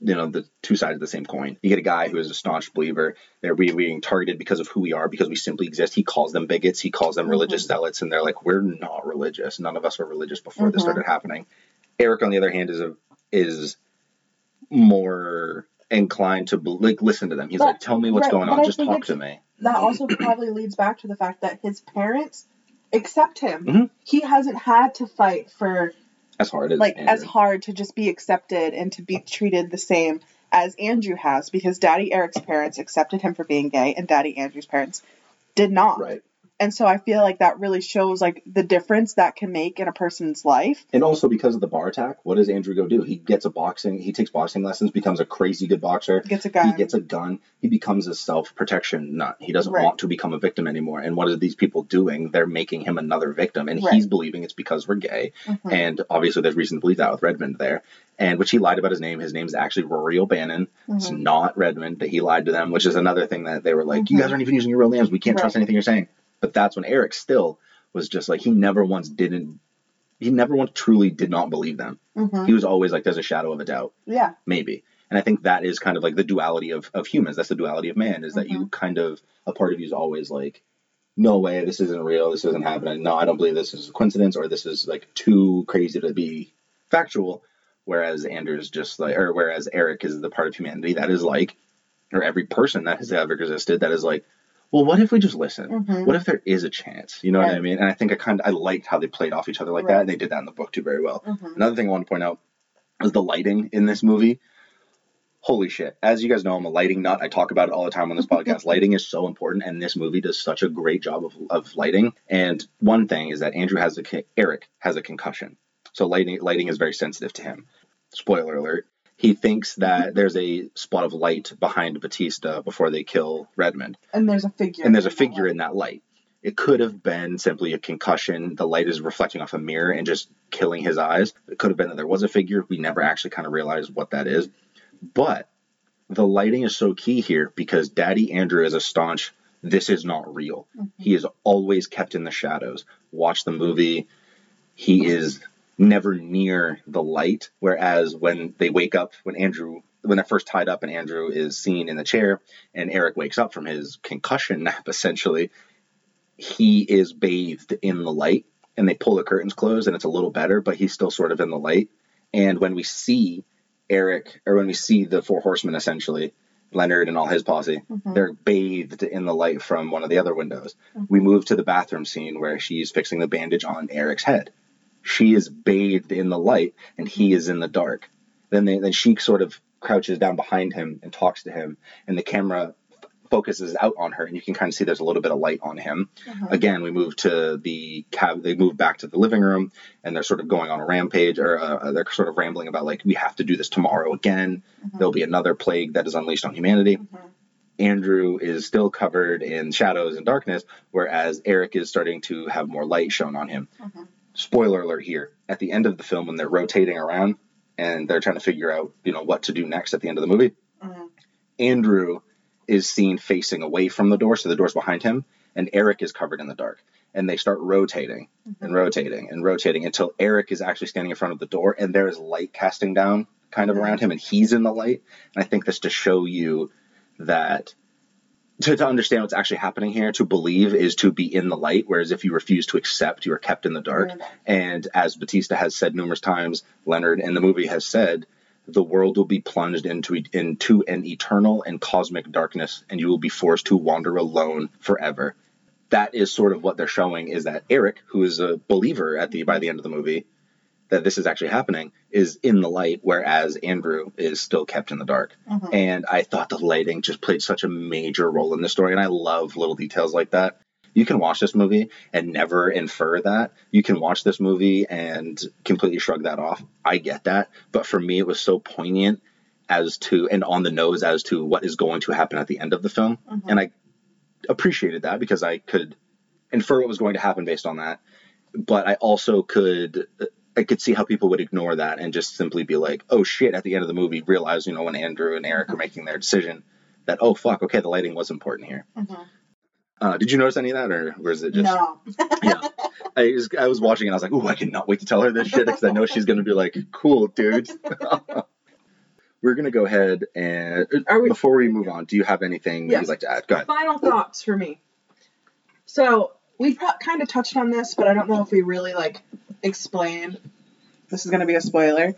you know, the two sides of the same coin. You get a guy who is a staunch believer. They're we- being targeted because of who we are, because we simply exist. He calls them bigots. He calls them religious zealots, and they're like, we're not religious. None of us were religious before this Mhm. started happening. Eric, on the other hand, is a, is more inclined to like listen to them. He's But- like, tell me what's right, going on. I Just talk to me. That also probably leads back to the fact that his parents accept him. Mhm. He hasn't had to fight for As hard as like Andrew. as hard to just be accepted and to be uh-huh. treated the same as Andrew has because Daddy Eric's parents accepted him for being gay and Daddy Andrew's parents did not. right. And so I feel like that really shows like the difference that can make in a person's life. And also because of the bar attack, what does Andrew go do? He gets a boxing, he takes boxing lessons, becomes a crazy good boxer. Gets a gun. He gets a gun. He becomes a self protection nut. He doesn't Right. want to become a victim anymore. And what are these people doing? They're making him another victim. And Right. he's believing it's because we're gay. Mhm. And obviously, there's reason to believe that with Redmond there. And which he lied about his name. His name's actually Rory O'Bannon. It's Mhm. not Redmond, but he lied to them, which is another thing that they were like, you Mhm. guys aren't even using your real names. We can't trust anything you're saying. But that's when Eric still was just like, he never once didn't, he never once truly did not believe them. Mhm. He was always like, there's a shadow of a doubt Yeah. maybe. And I think that is kind of like the duality of, of humans. That's the duality of man, is that you kind of, a part of you is always like, no way, this isn't real, this isn't happening. No, I don't believe this is a coincidence or this is like too crazy to be factual. Whereas Andrew's just like, or whereas Eric is the part of humanity that is like, or every person that has ever existed that is like, well, what if we just listen? Mhm. What if there is a chance? You know what I mean? And I think I kind of, I liked how they played off each other like Right. that. And they did that in the book too very well. Mhm. Another thing I want to point out is the lighting in this movie. Holy shit. As you guys know, I'm a lighting nut. I talk about it all the time on this podcast. lighting is so important, and this movie does such a great job of, of lighting. And one thing is that Andrew has a, Eric has a concussion. So lighting, lighting is very sensitive to him. Spoiler alert. He thinks that there's a spot of light behind Batista before they kill Redmond And there's a figure. and there's a that figure in that light. It could have been simply a concussion. The light is reflecting off a mirror and just killing his eyes. It could have been that there was a figure. We never actually kind of realized what that is. But the lighting is so key here because Daddy Andrew is a staunch, this is not real. Mm-hmm. He is always kept in the shadows. Watch the movie. He is never near the light. Whereas when they wake up, when Andrew, when they're first tied up and Andrew is seen in the chair and Eric wakes up from his concussion nap, essentially, he is bathed in the light and they pull the curtains closed and it's a little better, but he's still sort of in the light. And when we see Eric, or when we see the four horsemen essentially, Leonard and all his posse, mm-hmm. they're bathed in the light from one of the other windows. Mm-hmm. We move to the bathroom scene where she's fixing the bandage on Eric's head. She is bathed in the light and he is in the dark. Then they, then she sort of crouches down behind him and talks to him, and the camera f- focuses out on her, and you can kind of see there's a little bit of light on him. Uh-huh. Again, we move to the cab. They move back to the living room, and they're sort of going on a rampage, or uh, uh they're sort of rambling about like we have to do this tomorrow again. Uh-huh. There'll be another plague that is unleashed on humanity. Uh-huh. Andrew is still covered in shadows and darkness, whereas Eric is starting to have more light shown on him. Spoiler alert here. At the end of the film, when they're rotating around and they're trying to figure out, you know, what to do next at the end of the movie, mm-hmm. Andrew is seen facing away from the door, so the door's behind him, and Eric is covered in the dark. And they start rotating mm-hmm. and rotating and rotating until Eric is actually standing in front of the door, and there is light casting down kind of mm-hmm. around him, and he's in the light. And I think this to show you that to, to understand what's actually happening here, to believe is to be in the light, whereas if you refuse to accept, you are kept in the dark. And as Batista has said numerous times, Leonard in the movie has said, the world will be plunged into into an eternal and cosmic darkness, and you will be forced to wander alone forever. That is sort of what they're showing is that Eric, who is a believer at the by the end of the movie, that this is actually happening, is in the light, whereas Andrew is still kept in the dark. Mm-hmm. And I thought the lighting just played such a major role in the story, and I love little details like that. You can watch this movie and never infer that. You can watch this movie and completely shrug that off. I get that. But for me, it was so poignant as to and on the nose as to what is going to happen at the end of the film. Mm-hmm. And I appreciated that because I could infer what was going to happen based on that. But I also could I could see how people would ignore that and just simply be like, "Oh shit!" At the end of the movie, realize you know when Andrew and Eric are making their decision that oh fuck, okay, the lighting was important here. Uh, did you notice any of that, or was it just? no. yeah. I was, I was watching and I was like, "Ooh, I cannot wait to tell her this shit because I know she's gonna be like, cool, dude." We're gonna go ahead and Are we- before we move on, do you have anything that Yes. you'd like to add? Go ahead. Final thoughts for me. So we pro- kind of touched on this, but I don't know if we really like explained. This is going to be a spoiler,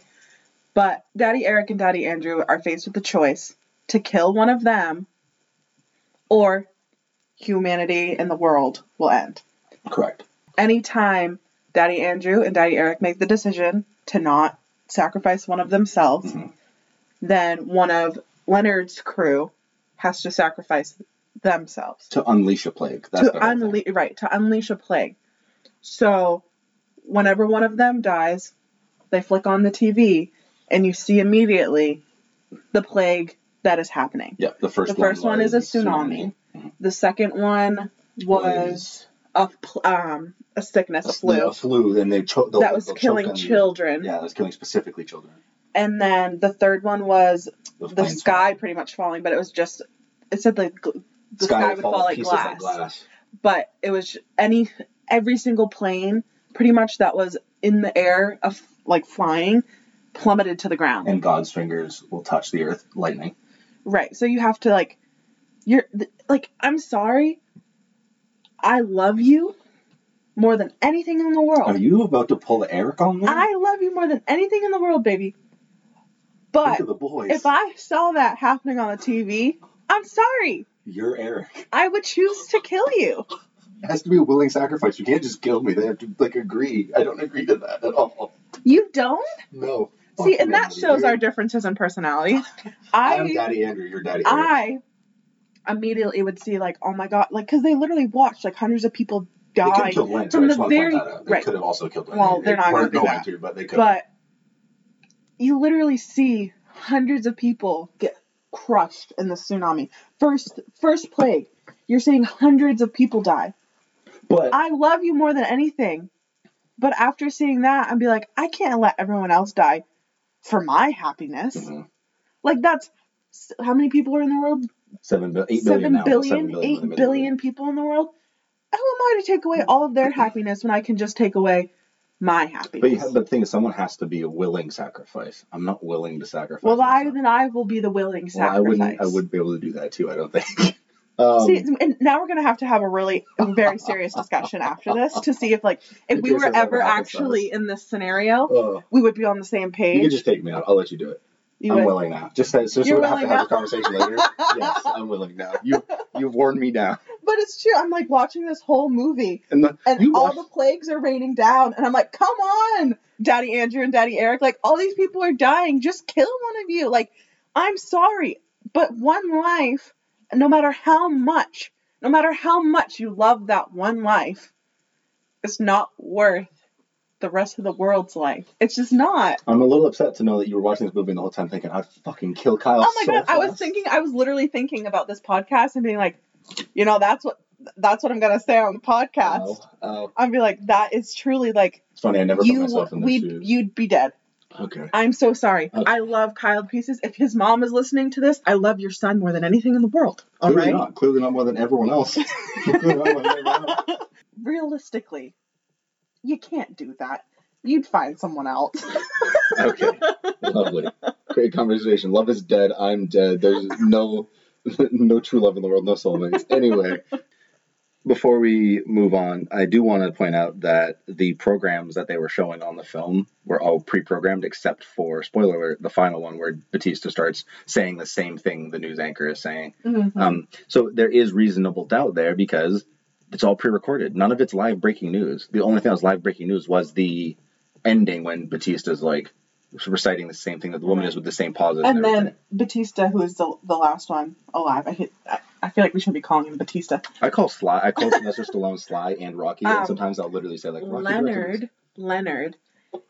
but Daddy Eric and Daddy Andrew are faced with the choice to kill one of them, or humanity and the world will end. Correct. Anytime Daddy Andrew and Daddy Eric make the decision to not sacrifice one of themselves, Mhm. then one of Leonard's crew has to sacrifice themselves To unleash a plague. That's to unleash right to unleash a plague. So whenever one of them dies, they flick on the TV and you see immediately the plague that is happening. Yeah, the first the first one is a tsunami. Mhm. The second one was a um a sickness, a flu A flu, and they cho- that was killing children. Yeah, that was killing specifically children. And then the third one was Those the sky pretty much falling, but it was just it said like gl- the sky, would fall like pieces glass. but it was any every single plane pretty much that was in the air of like flying plummeted to the ground And God's fingers will touch the earth, lightning. right so you have to like you're th- like i'm sorry i love you more than anything in the world Are you about to pull the Eric on me? i love you more than anything in the world baby but Think of the boys. if i saw that happening on the tv i'm sorry You're Eric. i would choose to kill you It has to be a willing sacrifice. You can't just kill me. They have to like agree. I don't agree to that at all. you don't No. see and that humanity, shows our differences in personality I'm Daddy Andrew. You're Daddy Eric. I immediately would see like, oh my god, like because they literally watched like hundreds of people They die, from I the just want to very-. They right. could have also killed. Well, they're not weren't gonna do going that. to, but they could. but you literally see hundreds of people get crushed in the tsunami. First, first plague, you're seeing hundreds of people die. But I love you more than anything. But after seeing that, I'd be like, I can't let everyone else die for my happiness. Mhm. Like that's how many people are in the world? seven, eight billion Seven billion, seven billion eight middle. billion people in the world. Who am I to take away all of their happiness when I can just take away my happiness? But, you have, the thing is, someone has to be a willing sacrifice. I'm not willing to sacrifice. well, I then I will be the willing sacrifice. Well. I wouldn't. I wouldn't be able to do that too. I don't think. Um, See, and now we're gonna have to have a really very serious discussion after this to see if like if we were ever ever happens to actually in this scenario, uh, we would be on the same page. you can just take me out. I'll let you do it. You I'm would- willing now. Just so, so we have to willing have a conversation later. yes, I'm willing now. You you've worn me now. But it's true. I'm like watching this whole movie, And the, and all watch- the plagues are raining down, and I'm like, come on, Daddy Andrew and Daddy Eric, like all these people are dying. Just kill one of you. Like, I'm sorry, but one life, no matter how much, no matter how much you love that one life, it's not worth the rest of the world's life. It's just not. I'm a little upset to know that you were watching this movie the whole time thinking I'd fucking kill Kyle. Oh my so god, I was thinking, I was literally thinking about this podcast and being like, you know, that's what. That's what I'm gonna say on the podcast. Oh, oh. I'd be like, that is truly like It's funny. I never put myself in we shoes. you'd be dead. Okay. I'm so sorry. Okay. I love Kyle pieces. If his mom is listening to this, I love your son more than anything in the world. All Clearly right. not. Clearly not more than everyone else. Clearly not more than everyone else. Realistically, you can't do that. You'd find someone else. Okay. Lovely. Great conversation. Love is dead. I'm dead. There's no no true love in the world, no soulmates. Anyway, before we move on, I do want to point out that the programs that they were showing on the film were all pre-programmed except for spoiler alert, the final one where Batista starts saying the same thing the news anchor is saying. Mhm. Um, so there is reasonable doubt there because it's all pre-recorded. None of it's live breaking news. The only thing that was live breaking news was the ending when Batista's like reciting the same thing that the woman is with the same pauses. and everything. then Batista, who is the, the last one alive. I, hit, I I feel like we shouldn't be calling him Batista. I call Sly. I call Sylvester Stallone Sly and Rocky, Um, and sometimes I'll literally say like Rocky Leonard Leonard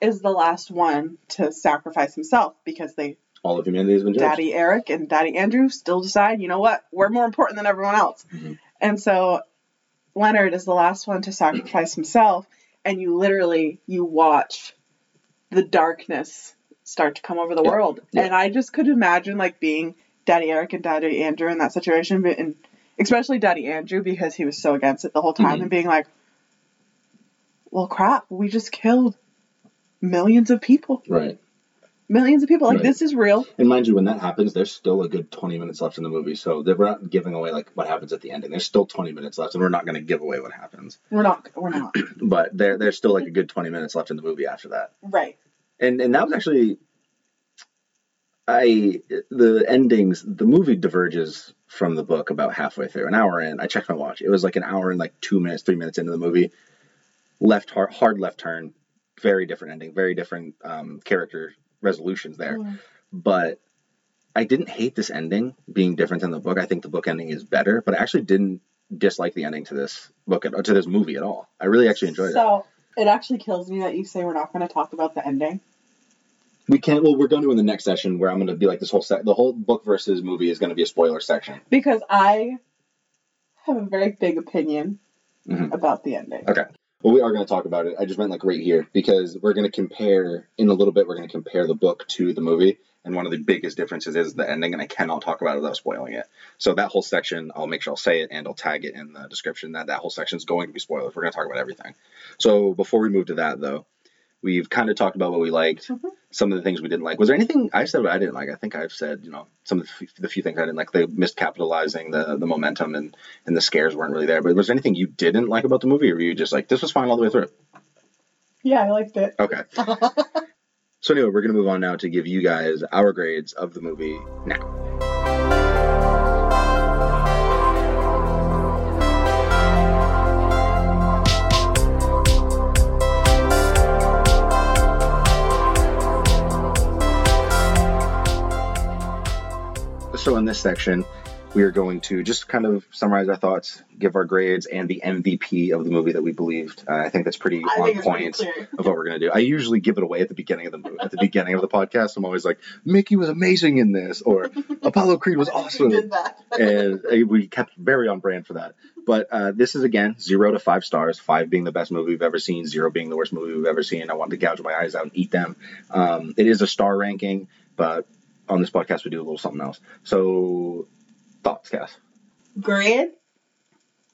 is the last one to sacrifice himself because they All of humanity has been judged. Daddy Eric and Daddy Andrew still decide, you know what, we're more important than everyone else. Mhm. And so Leonard is the last one to sacrifice himself, and you literally you watch the darkness start to come over the Yeah. world. Yeah. And I just could imagine like being Daddy Eric and Daddy Andrew in that situation, but- and especially Daddy Andrew because he was so against it the whole time, Mhm. and being like, "Well, crap, we just killed millions of people, Right. millions of people. Like Right. this is real." And mind you, when that happens, there's still a good 20 minutes left in the movie, so we're not giving away like what happens at the ending. There's still 20 minutes left, and we're not going to give away what happens. We're not. We're not. But there, there's still like a good 20 minutes left in the movie after that. right. and and that was actually I the endings the movie diverges from the book about halfway through an hour in I checked my watch. It was like an hour and like two minutes three minutes into the movie. Left hard, hard left turn very different ending very different um, character resolutions there. Mm. but I didn't hate this ending being different than the book. I think the book ending is better but I actually didn't dislike the ending to this book at, to this movie at all. I really actually enjoyed it. So it actually kills me that you say we're not going to talk about the ending. We can't. Well, we're going to in the next session where I'm going to be like this whole set. The whole book versus movie is going to be a spoiler section. because I have a very big opinion Mhm. about the ending. Okay. Well, we are going to talk about it. I just meant like right here because we're going to compare in a little bit. We're going to compare the book to the movie, and one of the biggest differences is the ending, and I cannot talk about it without spoiling it. So that whole section, I'll make sure I'll say it and I'll tag it in the description that that whole section is going to be spoilers. We're going to talk about everything. So before we move to that, though, we've kind of talked about what we liked, Mhm. some of the things we didn't like. Was there anything I said what I didn't like? I think I've said, you know, some of the, f- the few things I didn't like. They miscapitalizing the the momentum and and the scares weren't really there. But was there anything you didn't like about the movie, or were you just like this was fine all the way through? Yeah, I liked it. Okay. So anyway, we're gonna move on now to give you guys our grades of the movie now. So in this section, we are going to just kind of summarize our thoughts, give our grades, and the MVP of the movie that we believed. Uh, I think that's pretty I on it's pretty point of what we're gonna do. I usually give it away at the beginning of the movie, at the beginning of the podcast. I'm always like, Mickey was amazing in this, or Apollo Creed was awesome, and uh, we kept very on brand for that. But uh, this is again zero to five stars. Five being the best movie we've ever seen. Zero being the worst movie we've ever seen. I want to gouge my eyes out and eat them. Um, it is a star ranking, but on this podcast we do a little something else. So thoughts, Cass? Grade,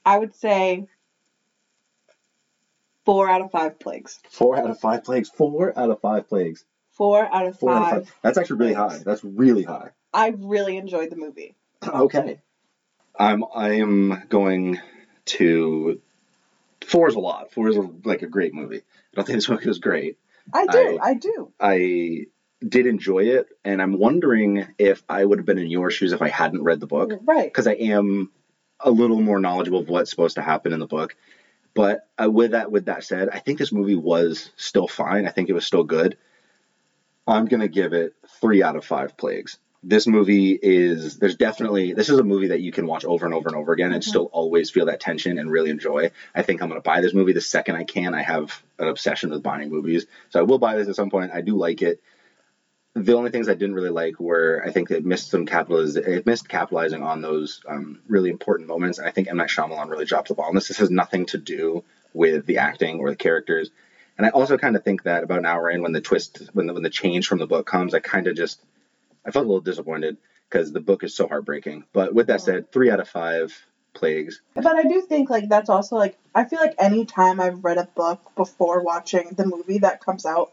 I would say four out of five plagues. Four out of five plagues. Four out of five plagues. Four out of Four five. out of five. That's actually really high. That's really high. I really enjoyed the movie. okay. I'm I am going to four is a lot. Four is a, like a great movie. I don't think this movie was great. I do. I- I, do. I did enjoy it, and I'm wondering if I would have been in your shoes if I hadn't read the book, Right. because I am a little more knowledgeable of what's supposed to happen in the book. But uh, with that, with that said, I think this movie was still fine. I think it was still good. I'm gonna give it three out of five plagues. This movie is there's definitely this is a movie that you can watch over and over and over again and Mhm. still always feel that tension and really enjoy. I think I'm gonna buy this movie the second I can. I have an obsession with buying movies, so I will buy this at some point. I do like it. The only things I didn't really like were I think it missed some capitaliz it missed capitalizing on those um, really important moments. And I think M Night Shyamalan really dropped the ball. And this, this has nothing to do with the acting or the characters. And I also kind of think that about an hour in, when the twist, when the, when the change from the book comes, I kind of just, I felt a little disappointed because the book is so heartbreaking. But with that said, three out of five plagues. But I do think like that's also like I feel like any time I've read a book before watching the movie that comes out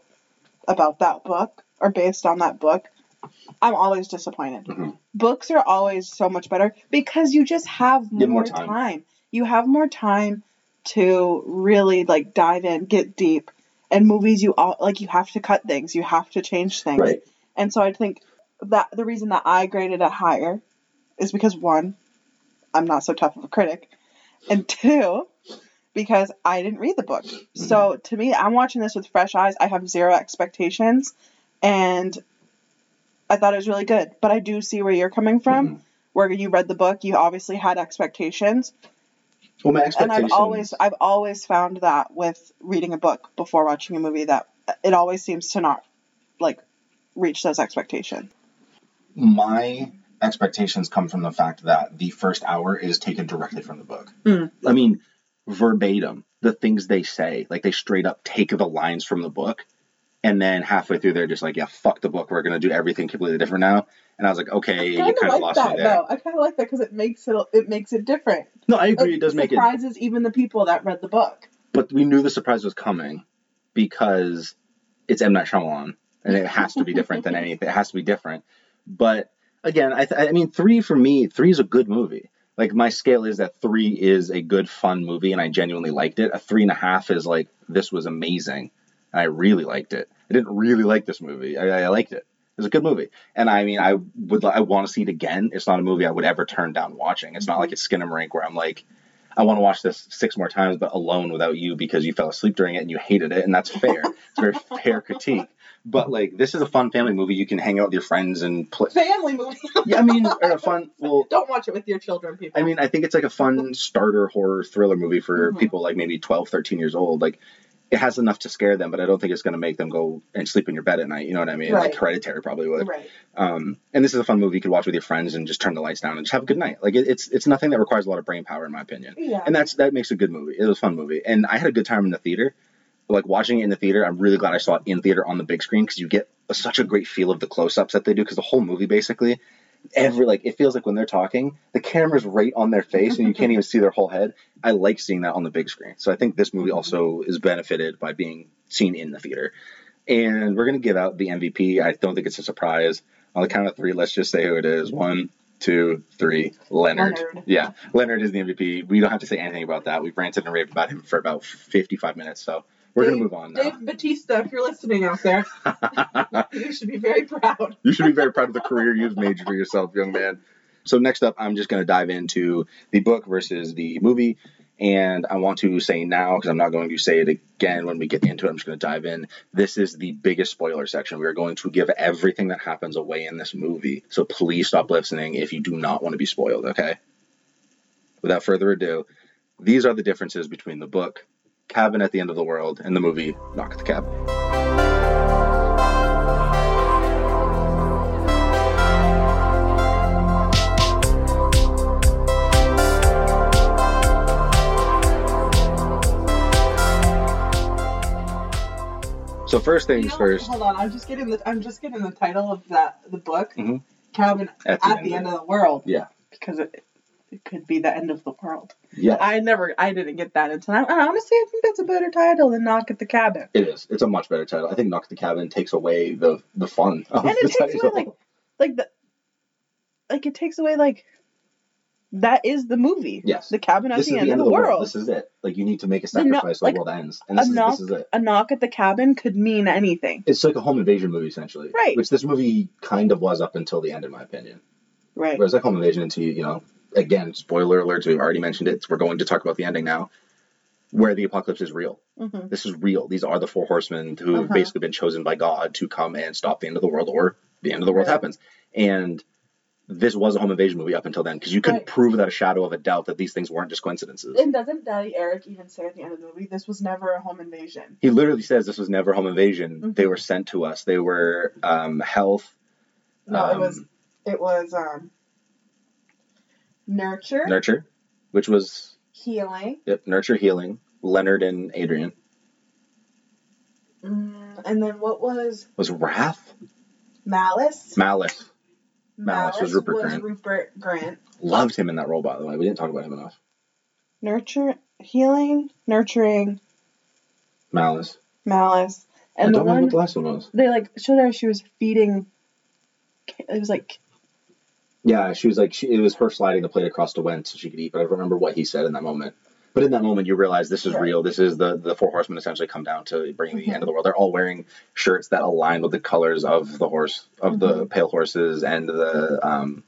about that book or based on that book, I'm always disappointed. Mhm. Books are always so much better because you just have You have more, more time. time. You have more time to really like dive in, get deep. And movies you all like you have to cut things, you have to change things. Right. And so I think that the reason that I graded it higher is because one, I'm not so tough of a critic, and two, because I didn't read the book. So to me, I'm watching this with fresh eyes. I have zero expectations, and I thought it was really good. But I do see where you're coming from. Mhm. Where you read the book, you obviously had expectations, Well, my expectations. and. I've always I've always found that with reading a book before watching a movie that it always seems to not like reach those expectations. my expectations come from the fact that the first hour is taken directly from the book. Mm. I mean, verbatim, the things they say, like they straight up take the lines from the book, and then halfway through they're just like, "Yeah, fuck the book. We're gonna do everything completely different now." And I was like, "Okay, you I kind of like lost that me there." though. I kind of like that because it makes it it makes it different. No, I agree. It does make it, surprises even the people that read the book. but we knew the surprise was coming because it's M Night Shyamalan, and it has to be different than anything. It has to be different. But again, I, th- I mean, three for me, three is a good movie. Like my scale is that three is a good, fun movie, and I genuinely liked it. A three and a half is like this was amazing, and I really liked it. I didn't really like this movie. I, I liked it. It was a good movie, and I mean, I would, I want to see it again. It's not a movie I would ever turn down watching. It's not like it's Skinamarink where I'm like, I want to watch this six more times, but alone without you because you fell asleep during it and you hated it, and that's fair. it's a very fair critique. But like, this is a fun family movie. You can hang out with your friends and play. Family movie. Yeah, I mean, or a fun. Well, Don't watch it with your children, people. I mean, I think it's like a fun starter horror thriller movie for Mhm. people like maybe 12, 13 years old. Like, it has enough to scare them, but I don't think it's going to make them go and sleep in your bed at night. You know what I mean? Like Hereditary probably would. right. Um, and this is a fun movie you could watch with your friends and just turn the lights down and just have a good night. Like, it, it's it's nothing that requires a lot of brain power, in my opinion Yeah. and that's that makes a good movie. It was a fun movie, and I had a good time in the theater. Like watching it in the theater, I'm really glad I saw it in theater on the big screen because you get a, such a great feel of the close-ups that they do. Because the whole movie, basically, every like it feels like when they're talking, the camera's right on their face and you can't even see their whole head. I like seeing that on the big screen, so I think this movie also is benefited by being seen in the theater. And we're gonna give out the MVP. I don't think it's a surprise. On the count of three, let's just say who it is. One, two, three. Leonard. Leonard. Yeah, Leonard is the MVP. We don't have to say anything about that. We've ranted and raved about him for about 55 minutes, so we're going to move on now. Dave Batista, if you're listening out there, you should be very proud. you should be very proud of the career you've made for yourself, young man. So next up, I'm just going to dive into the book versus the movie. And I want to say now, because I'm not going to say it again when we get into it, I'm just going to dive in. This is the biggest spoiler section. We are going to give everything that happens away in this movie. So please stop listening if you do not want to be spoiled, okay? Without further ado, these are the differences between the book, Cabin at the End of the World, and the movie Knock at the Cabin. So first things you know, first. Hold on, I'm just getting the I'm just getting the title of that the book, mm-hmm. Cabin at the, at end, the end of, of the World. Yeah, because it it could be the end of the world. Yeah. I never I didn't get that until now. And honestly, I think that's a better title than Knock at the Cabin. It is. It's a much better title. I think Knock at the Cabin takes away the the fun of And the it takes away like like the like it takes away like that is the movie. Yes. The cabin at this the end, the of the, world. This is it. Like you need to make a The no- sacrifice, so the world ends, and this a is knock this is it. a knock at the cabin could mean anything. It's like a home invasion movie essentially, Right. Which this movie kind of was up until the end, in my opinion. Right. Whereas like home invasion until you know, again, spoiler alerts. We've already mentioned it. We're going to talk about the ending now, where the apocalypse is real. Mhm. This is real. These are the four horsemen who have Uh-huh. basically been chosen by God to come and stop the end of the world, or the end of the world happens. And this was a home invasion movie up until then because you couldn't Right. prove without a shadow of a doubt that these things weren't just coincidences. And doesn't Daddy Eric even say at the end of the movie, this was never a home invasion? He literally says this was never home invasion. Mhm. They were sent to us. They were um, health. No, it was um, it was um nurture, nurture, which was healing, yep, nurture, healing. Leonard and Adrian mm, and then what was was wrath, malice? malice. Malice was Rupert Grint. Rupert Grint. Loved him in that role, by the way. We didn't talk about him enough. Nurture, healing, nurturing, Malice. malice, I and the don't know one what the last one was. they like showed her she was feeding. It was like Yeah, she was like, she, it was her sliding the plate across to Wen so she could eat, but I don't remember what he said in that moment. But in that moment, you realize this is Right. real. This is the the four horsemen essentially come down to bring the Mhm. end of the world. They're all wearing shirts that align with the colors of the horse, of the Mm-hmm. pale horses, and the um,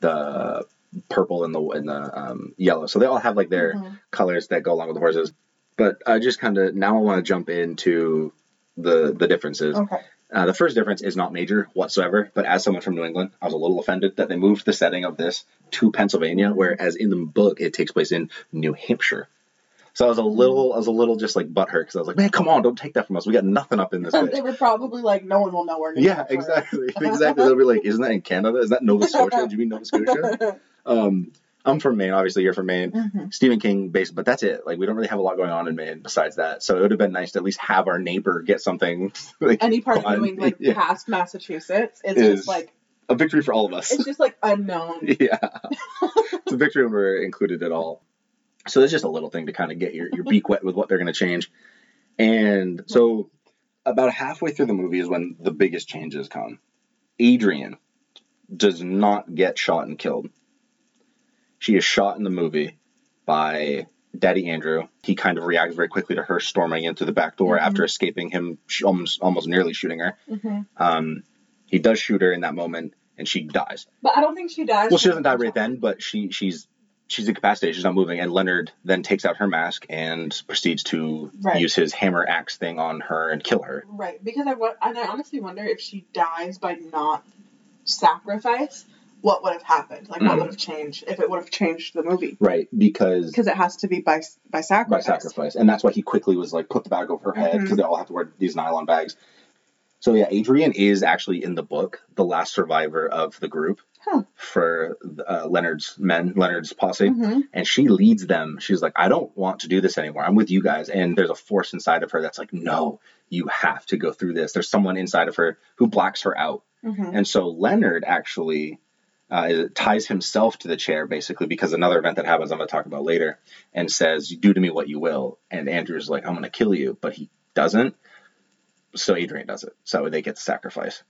the purple and the and the um, yellow. So they all have like their Mhm. colors that go along with the horses. But I just kind of now I want to jump into the the differences. okay. Uh, the first difference is not major whatsoever, but as someone from New England, I was a little offended that they moved the setting of this to Pennsylvania, whereas in the book it takes place in New Hampshire. So I was a little, I was a little just like butthurt because I was like, man, come on, don't take that from us. We got nothing up in this. they were probably like, no one will know where. New yeah, exactly, exactly. They'll be like, isn't that in Canada? Is that Nova Scotia? Do you mean Nova Scotia? Um, I'm from Maine. Obviously, you're from Maine. Mhm. Stephen King based, but that's it. Like we don't really have a lot going on in Maine besides that. So it would have been nice to at least have our neighbor get something like Any part of fun. New England Yeah. past Massachusetts is, Is- just like a victory for all of us. it's just like unknown. yeah, it's a victory when we're included at all. So it's just a little thing to kind of get your, your beak wet with what they're going to change. And so about halfway through the movie is when the biggest changes come. Adrian does not get shot and killed. She is shot in the movie by Daddy Andrew. He kind of reacts very quickly to her storming in through the back door Mhm. after escaping him, almost almost nearly shooting her. hmm Um, he does shoot her in that moment, and she dies. But I don't think she dies. Well, she doesn't die right then, but she she's she's incapacitated. She's not moving, and Leonard then takes out her mask and proceeds to Right. use his hammer axe thing on her and kill her. Right, because I, and I honestly wonder if she dies by not sacrifice, what would have happened? Like, what would have changed if it would have changed the movie? Right, because Because it has to be by by sacrifice. by sacrifice. and that's why he quickly was like put the bag over her head because they all have to wear these nylon bags. So yeah, Adrian is actually in the book the last survivor of the group Huh. for uh, Leonard's men, Leonard's posse. hmm and she leads them. She's like, I don't want to do this anymore. I'm with you guys. And there's a force inside of her that's like, no, you have to go through this. There's someone inside of her who blacks her out. hmm And so Leonard actually uh, ties himself to the chair basically because another event that happens I'm going to talk about later and says, do to me what you will. And Andrew's like, I'm going to kill you. But he doesn't. So Adrian does it. So they get the sacrifice.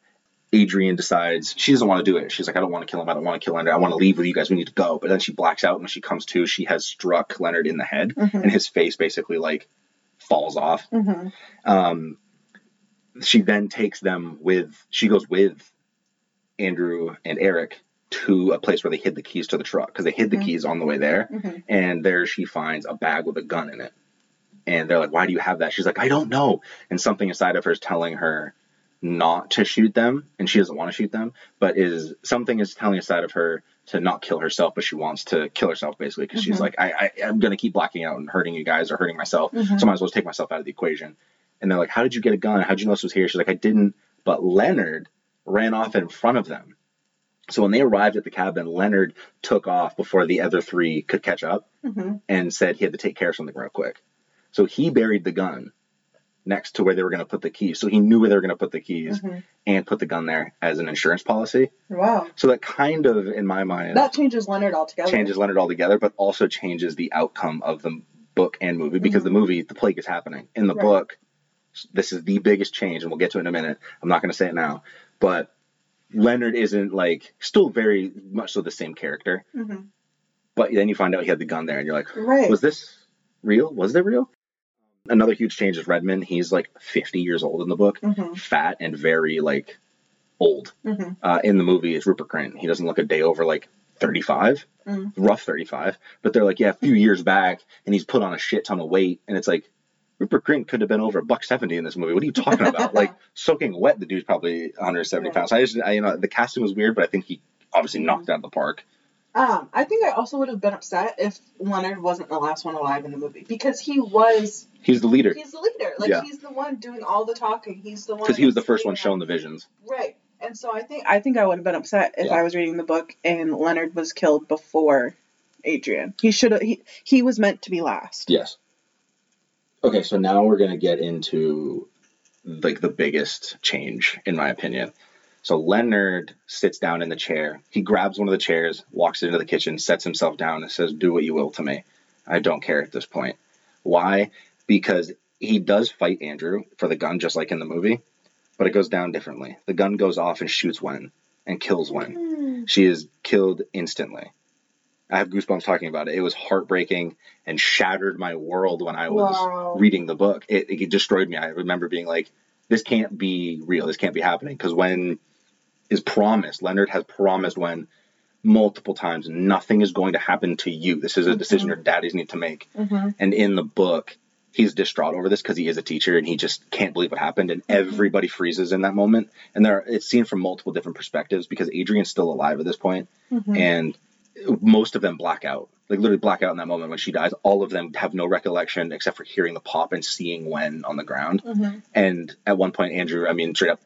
Adrian decides she doesn't want to do it. She's like, I don't want to kill him. I don't want to kill Leonard. I want to leave with you guys. We need to go. But then she blacks out. And when she comes to, she has struck Leonard in the head, hmm and his face basically like falls off. hmm Um, she then takes them with. She goes with Andrew and Eric to a place where they hid the keys to the truck because they hid the Mhm. keys on the way there. hmm And there she finds a bag with a gun in it. And they're like, Why do you have that? She's like, I don't know. And something inside of her is telling her not to shoot them. And she doesn't want to shoot them, but is something is telling inside of her to not kill herself, but she wants to kill herself basically because she's Mhm. like, I, I, I'm going to keep blacking out and hurting you guys or hurting myself. So I might as well just take myself out of the equation. And they're like, How did you get a gun? How'd you know this was here? She's like, I didn't. But Leonard ran off in front of them. So when they arrived at the cabin, Leonard took off before the other three could catch up hmm and said he had to take care of something real quick. So he buried the gun next to where they were going to put the keys. So he knew where they were going to put the keys Mhm. and put the gun there as an insurance policy. Wow. So that kind of, in my mind, That changes Leonard altogether. changes Leonard altogether, but also changes the outcome of the book and movie because Mhm. the movie, the plague is happening. In the Right. book, this is the biggest change, and we'll get to it in a minute. I'm not going to say it now, but Leonard isn't like still very much so the same character, Mhm. but then you find out he had the gun there, and you're like, Right. was this real? Was it real? Another huge change is Redmond. He's like 50 years old in the book, Mhm. fat and very like old. Mhm. Uh, in the movie, it's Rupert Grint. He doesn't look a day over like 35, Mm. rough 35. But they're like, yeah, a few years back, and he's put on a shit ton of weight, and it's like. Rupert Grint could have been over a buck seventy in this movie. What are you talking about? like soaking wet, the dude's probably 170 Right. pounds. I just, I, you know, the casting was weird, but I think he obviously knocked it out of the park. Um, I think I also would have been upset if Leonard wasn't the last one alive in the movie because he was He's the leader he's the leader. Like Yeah. he's the one doing all the talking. He's the one because he was the first one showing the visions. Right. And so I think I think I would have been upset if Yeah. I was reading the book and Leonard was killed before Adrian. He should have he, he was meant to be last. Yes. Okay, so now we're gonna get into like the biggest change, in my opinion. So Leonard sits down in the chair. He grabs one of the chairs, walks into the kitchen, sets himself down, and says, "Do what you will to me. I don't care at this point." Why? Because he does fight Andrew for the gun, just like in the movie, but it goes down differently. The gun goes off and shoots Wen and kills Wen. Hmm. She is killed instantly. I have goosebumps talking about it. It was heartbreaking and shattered my world when I was Wow. reading the book. It, it destroyed me. I remember being like, this can't be real. This can't be happening. Because Wen is promised, Leonard has promised Wen multiple times, nothing is going to happen to you. This is a decision your daddies need to make. Mm-hmm. And in the book, he's distraught over this because he is a teacher and he just can't believe what happened. And everybody freezes in that moment. And there, it's seen from multiple different perspectives because Adrian's still alive at this point, Mm-hmm. and most of them black out. Like literally black out in that moment when she dies. All of them have no recollection except for hearing the pop and seeing Wen on the ground. Mm-hmm. And at one point, Andrew, I mean, straight up,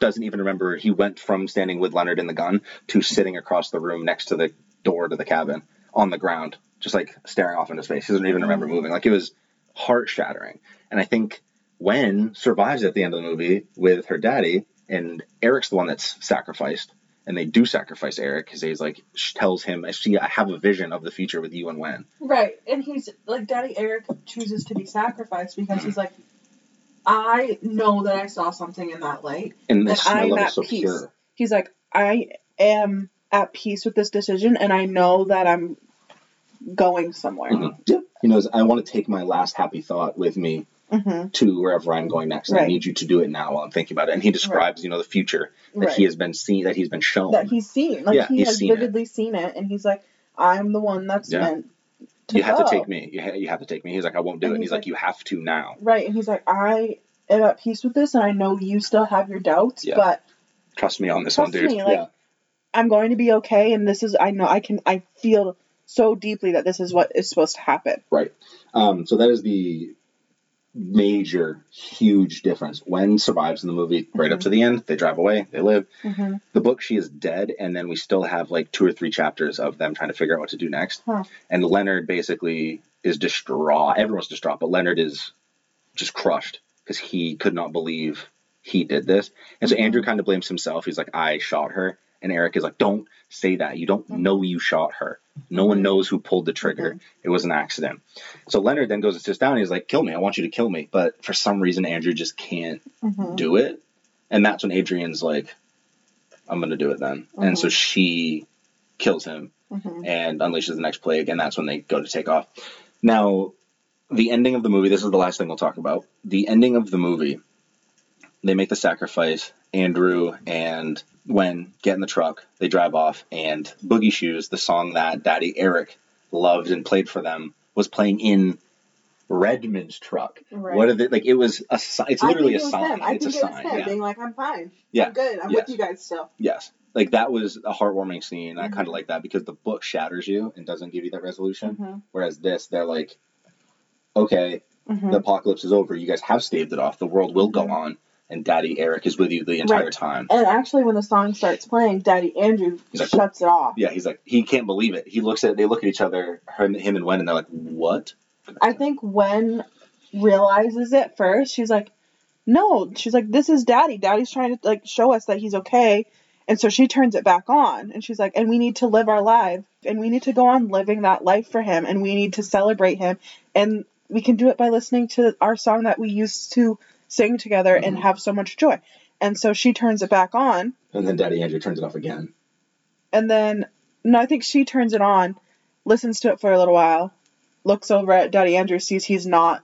doesn't even remember. He went from standing with Leonard in the gun to sitting across the room next to the door to the cabin on the ground, just like staring off into space. He doesn't even remember moving. Like it was heart shattering. And I think Wen survives at the end of the movie with her daddy, and Eric's the one that's sacrificed. And they do sacrifice Eric because he's like tells him, I "See, I have a vision of the future with you and Wen." Right. And he's like Daddy Eric chooses to be sacrificed because he's like I know that I saw something in that light. And And I'm at so peace. pure. He's like, I am at peace with this decision and I know that I'm going somewhere. Mhm. Yep. He knows I want to take my last happy thought with me Mm-hmm. to wherever I'm going next. And I need you to do it now while I'm thinking about it. And he describes, you know, the future that Right. he has been seen, that he's been shown. that he's seen. Like Yeah, he has seen it. vividly seen it, and he's like, I'm the one that's Yeah. meant to you have to take me. You, ha- you have to take me. He's like, I won't do And it. And he's he's like, like- you have to now. Right, and he's like, I am at peace with this, and I know you still have your doubts, Yeah. but Trust me on this Trust one, dude. me, like- yeah. I'm going to be okay, and this is I know I can I feel so deeply that this is what is supposed to happen. Right. Um, so that is the major, huge difference. Wen survives in the movie right up to the end, they drive away, they live. Mm-hmm. The book, she is dead, and then we still have like two or three chapters of them trying to figure out what to do next. Huh. And Leonard basically is distraught. Everyone's distraught, but Leonard is just crushed because he could not believe he did this. And so Mhm. Andrew kind of blames himself. He's like, I shot her. And Eric is like, don't say that. You don't Mhm. know you shot her. No one knows who pulled the trigger. It was an accident. So Leonard then goes and sits down. And he's like, kill me. I want you to kill me. But for some reason, Andrew just can't Mm-hmm. do it. And that's when Adrian's like, I'm going to do it then. And so she kills him Mm-hmm. and unleashes the next plague, and that's when they go to take off. Now, the ending of the movie, this is the last thing we'll talk about. The ending of the movie, they make the sacrifice. Andrew and Wen get in the truck, they drive off, and Boogie Shoes, the song that Daddy Eric loved and played for them, was playing in Redmond's truck. Right. What are they like? It was a it's literally I a think it was sign. It's a sign. Yeah. being like, I'm fine. Yeah. I'm good. I'm Yes. with you guys still. Yes. Like that was a heartwarming scene. I Mhm. kind of like that because the book shatters you and doesn't give you that resolution. Mm-hmm. Whereas this, they're like, okay, Mm-hmm. the apocalypse is over. You guys have staved it off. The world will go Mhm. on. And Daddy Eric is with you the entire Right. time. And actually, when the song starts playing, Daddy Andrew He's like, shuts it off. Yeah, he's like, he can't believe it. He looks at, they look at each other, him, him and Wen, and they're like, what? I think Wen realizes it first. She's like, no, she's like, this is daddy. Daddy's trying to like show us that he's okay. And so she turns it back on and she's like, and we need to live our life and we need to go on living that life for him and we need to celebrate him. And we can do it by listening to our song that we used to sing together and mm-hmm. have so much joy. And so she turns it back on And then Daddy Andrew turns it off again. and then no, I think she turns it on, listens to it for a little while, looks over at Daddy Andrew, sees he's not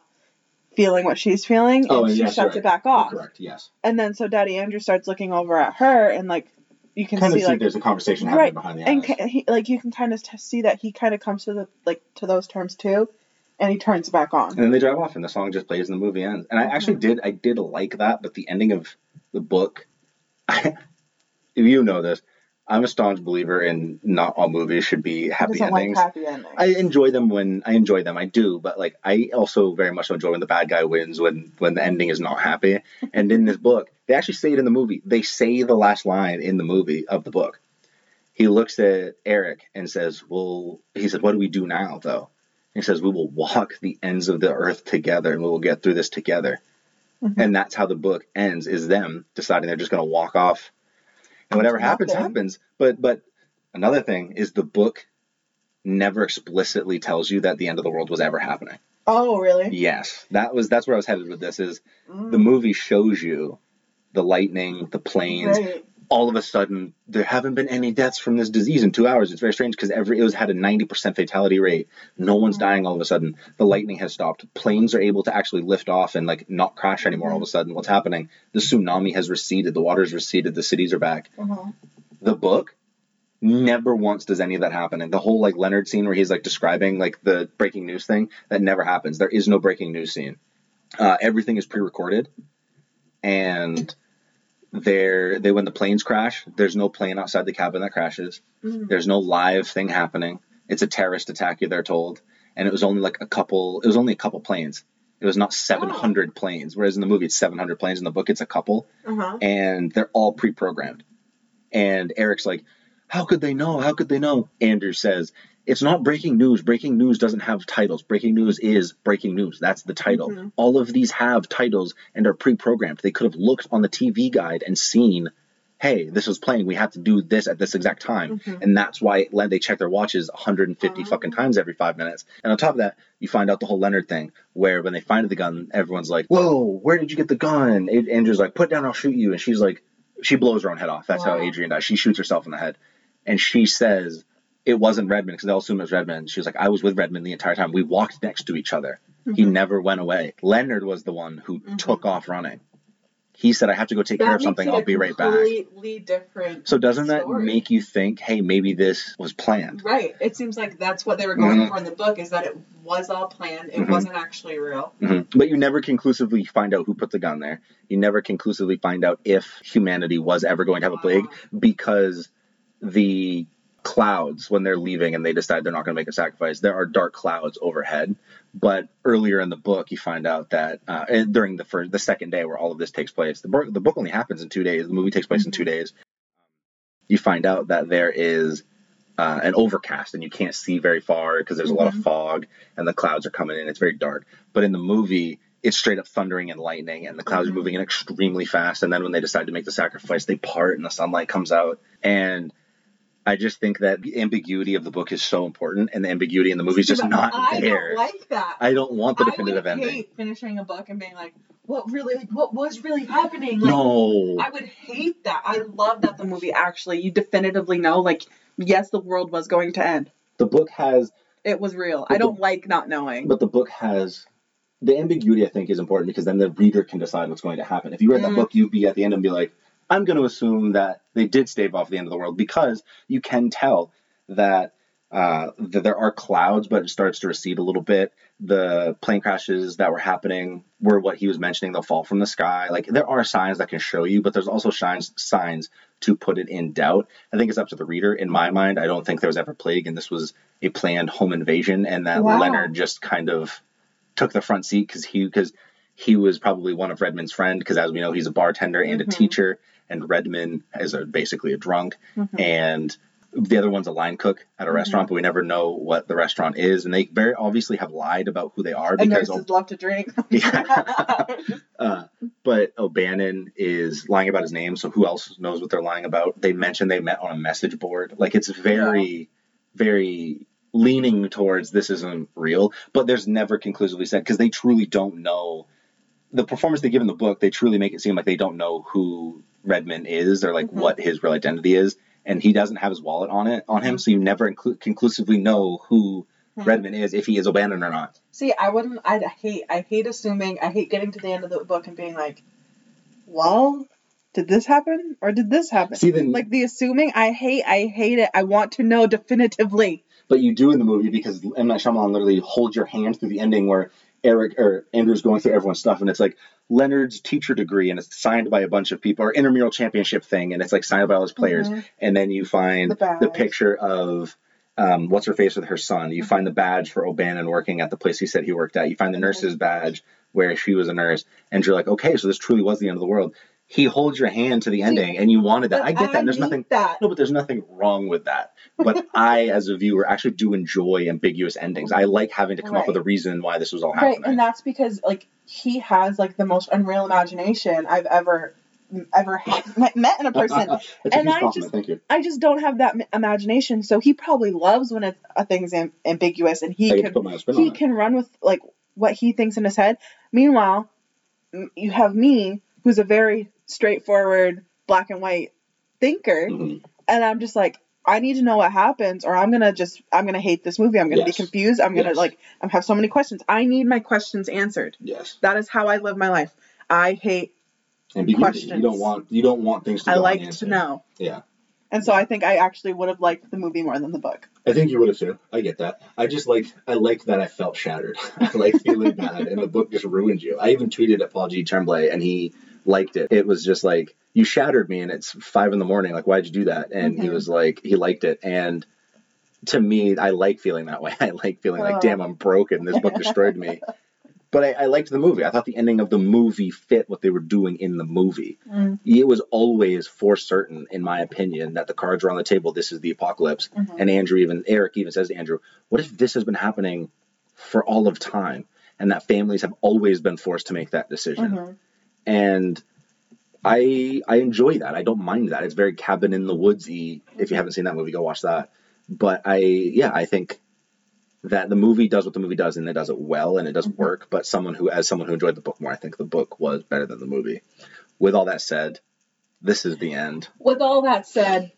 feeling what she's feeling, and Oh, and she yes, shuts you're it back You're off. Correct. Yes. And then so Daddy Andrew starts looking over at her, and like you can Kind of see see like there's a conversation happening right, behind the and eyes. ca- he, like you can kind of t- see that he kind of comes to the like to those terms too, and he turns back on. And then they drive off, and the song just plays, and the movie ends. And I actually Mhm. did, I did like that, but the ending of the book, if you know this, I'm a staunch believer in not all movies should be happy endings. like happy endings. I enjoy them when I enjoy them. I do, but like I also very much enjoy when the bad guy wins when when the ending is not happy. And in this book, they actually say it in the movie. They say the last line in the movie of the book. He looks at Eric and says, "Well," he said, "What do we do now, though?" He says, "We will walk the ends of the earth together, and we will get through this together." Mhm. And that's how the book ends: is them deciding they're just going to walk off, and whatever happens, happens. But but another thing is the book never explicitly tells you that the end of the world was ever happening. oh really? Yes, that was that's where I was headed with this. Is Mm. the movie shows you the lightning, the planes. Right. All of a sudden, there haven't been any deaths from this disease in two hours. It's very strange because every it was had a ninety percent fatality rate. No one's dying all of a sudden. The lightning has stopped. Planes are able to actually lift off and like not crash anymore. All of a sudden, what's happening? The tsunami has receded. The water's receded. The cities are back Uh-huh. the book never once does any of that happen and the whole like leonard scene where he's like describing like the breaking news thing that never happens there is no breaking news scene uh, everything is pre-recorded and there they when the planes crash there's no plane outside the cabin that crashes Mhm. there's no live thing happening it's a terrorist attack you they're told and it was only like a couple it was only a couple planes it was not 700 planes whereas in the movie it's 700 planes in the book it's a couple Uh-huh. and they're all pre-programmed. And Eric's like, "How could they know? How could they know?" Andrew says, "It's not breaking news. Breaking news doesn't have titles. Breaking news is breaking news. That's the title. Mhm. All of these have titles and are pre-programmed. They could have looked on the TV guide and seen, "Hey, this was playing. We have to do this at this exact time." Mhm. And that's why they check their watches 150 Oh. fucking times every five minutes. And on top of that, you find out the whole Leonard thing, where when they find the gun, everyone's like, "Whoa, where did you get the gun?" And Andrew's like, "Put down, I'll shoot you." And she's like, she blows her own head off. That's how Adrian dies. She shoots herself in the head, and she says it wasn't Redmond because they'll assume it was Redmond. She was like, "I was with Redmond the entire time. We walked next to each other. He Mhm. never went away." Leonard was the one who Mhm. took off running. He said, "I have to go take care of something. I'll be right back." Completely different. So doesn't that make you think, hey, maybe this was planned? Right. It seems like that's what they were going Mhm. for in the book is that it was all planned. It Mhm. wasn't actually real. hmm But you never conclusively find out who put the gun there. You never conclusively find out if humanity was ever going to have a plague because the clouds, when they're leaving and they decide they're not going to make a sacrifice, there are dark clouds overhead. But earlier in the book, you find out that uh, during the first, the second day where all of this takes place, the book, the book only happens in two days. The movie takes place in two days. You find out that there is uh, an overcast and you can't see very far because there's a lot of Mhm. fog and the clouds are coming in. It's very dark. But in the movie, it's straight up thundering and lightning, and the clouds are moving in extremely fast. And then when they decide to make the sacrifice, they part and the sunlight comes out. And I just think that the ambiguity of the book is so important, and the ambiguity in the movie is just But not I there. don't like that. I don't want the definitive I would ending. hate finishing a book and being like, what really, like, what was really happening? Like, no. I would hate that. I love that the movie actually, you definitively know, like, yes, the world was going to end. the book has It was real. I don't like not knowing. But the book has the ambiguity. I think is important because then the reader can decide what's going to happen. If you read that Mhm. book, you'd be at the end and be like, "I'm going to assume that they did stave off the end of the world," because you can tell that uh, that there are clouds, but it starts to recede a little bit. The plane crashes that were happening were what he was mentioning. They'll fall from the sky. Like there are signs that can show you, but there's also signs signs to put it in doubt. I think it's up to the reader. In my mind, I don't think there was ever plague, and this was a planned home invasion, and that Wow. Leonard just kind of took the front seat because he because he was probably one of Redmond's friend because as we know he's a bartender and a Mhm. teacher, and Redmond is a, basically a drunk, Mhm. and the other one's a line cook at a Mhm. restaurant, but we never know what the restaurant is, and they very obviously have lied about who they are And because nurses love to drink. Yeah. Uh, but O'Bannon is lying about his name, so who else knows what they're lying about? They mentioned they met on a message board. Like it's very, very leaning towards this isn't real, but there's never conclusively said because they truly don't know the performance they give in the book. They truly make it seem like they don't know who Redmond is or like Mhm. what his real identity is, and he doesn't have his wallet on it on him, so you never inclu- conclusively know who Mhm. Redmond is if he is O'Bannon or not. See, I wouldn't. I hate. I hate assuming. I hate getting to the end of the book and being like, "Well, did this happen or did this happen?" See, then Like the assuming. I hate. I hate it. I want to know definitively. but you do in the movie because M. Night Shyamalan literally holds your hand through the ending where Eric or Andrew's going through everyone's stuff, and it's like Leonard's teacher degree, and it's signed by a bunch of people, or intramural championship thing, and it's like signed by all his players, Mhm. and then you find The the picture of. Um, what's her face with her son? You find the badge for O'Bannon working at the place he said he worked at. You find the nurse's badge where she was a nurse, and you're like, okay, so this truly was the end of the world. He holds your hand to the ending, and you wanted that. I get that. There's nothing That. no, but there's nothing wrong with that. But I, as a viewer, actually do enjoy ambiguous endings. I like having to come up with a reason why this was all happening. Right, and that's because like he has like the most unreal imagination I've ever ever had, met, in a person. A and I just- Thank you. I just don't have that m- imagination, so he probably loves when it's, a thing's am- ambiguous and he I can put my own spin he it. can run with like what he thinks in his head. Meanwhile, m- you have me, who's a very straightforward, black and white thinker, Mhm. and I'm just like, I need to know what happens, or I'm gonna just, I'm gonna hate this movie. I'm gonna Yes. be confused. I'm gonna Yes. like, I have so many questions. I need my questions answered. Yes. That is how I live my life. I hate. Ambiguity. You Questions. don't want you don't want things to I like to know, Yeah. and so I think I actually would have liked the movie more than the book. I think you would have too. I get that. I just like I like that I felt shattered. I like feeling bad, and the book just ruined you. I even tweeted at Paul G. Tremblay, and he liked it. It was just like you shattered me, and it's five in the morning. Like, why'd you do that? And he Mhm. was like, he liked it, and to me, I like feeling that way. I like feeling like, Oh. damn, I'm broken. This book destroyed me. But I, I liked the movie. I thought the ending of the movie fit what they were doing in the movie. Mm. It was always for certain, in my opinion, that the cards were on the table. This is the apocalypse. Mhm. And Andrew even Eric even says to Andrew, "What if this has been happening for all of time, and that families have always been forced to make that decision?" Mhm. And I I enjoy that. I don't mind that. It's very cabin in the woodsy. If you haven't seen that movie, go watch that. But I yeah, I think that the movie does what the movie does and it does it well and it does Mhm. work. But someone who as someone who enjoyed the book more, I think the book was better than the movie. With all that said, this is the end. With all that said,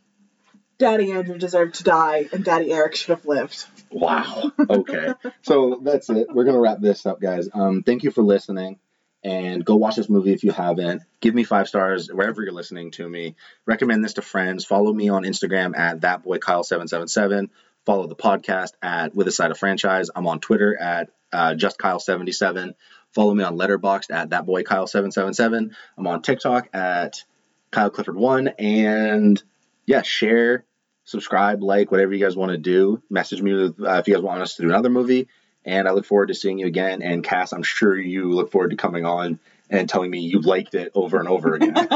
Daddy Andrew deserved to die, and Daddy Eric should have lived. Wow. Okay. so that's it. We're gonna wrap this up, guys. Um, thank you for listening, and go watch this movie if you haven't. Give me five stars wherever you're listening to me. Recommend this to friends. Follow me on Instagram at thatboykyle777. Follow the podcast at With a Side of Franchise. I'm on Twitter at uh, JustKyle77. Follow me on Letterboxd at thatboykyle777. I'm on TikTok at Kyle Clifford1. And yeah, share, subscribe, like, whatever you guys want to do. Message me with, uh, if you guys want us to do another movie. And I look forward to seeing you again. And Cass, I'm sure you look forward to coming on and telling me you liked it over and over again.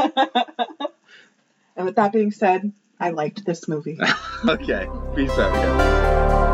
and with that being said, I liked this movie. okay. Peace out, guys.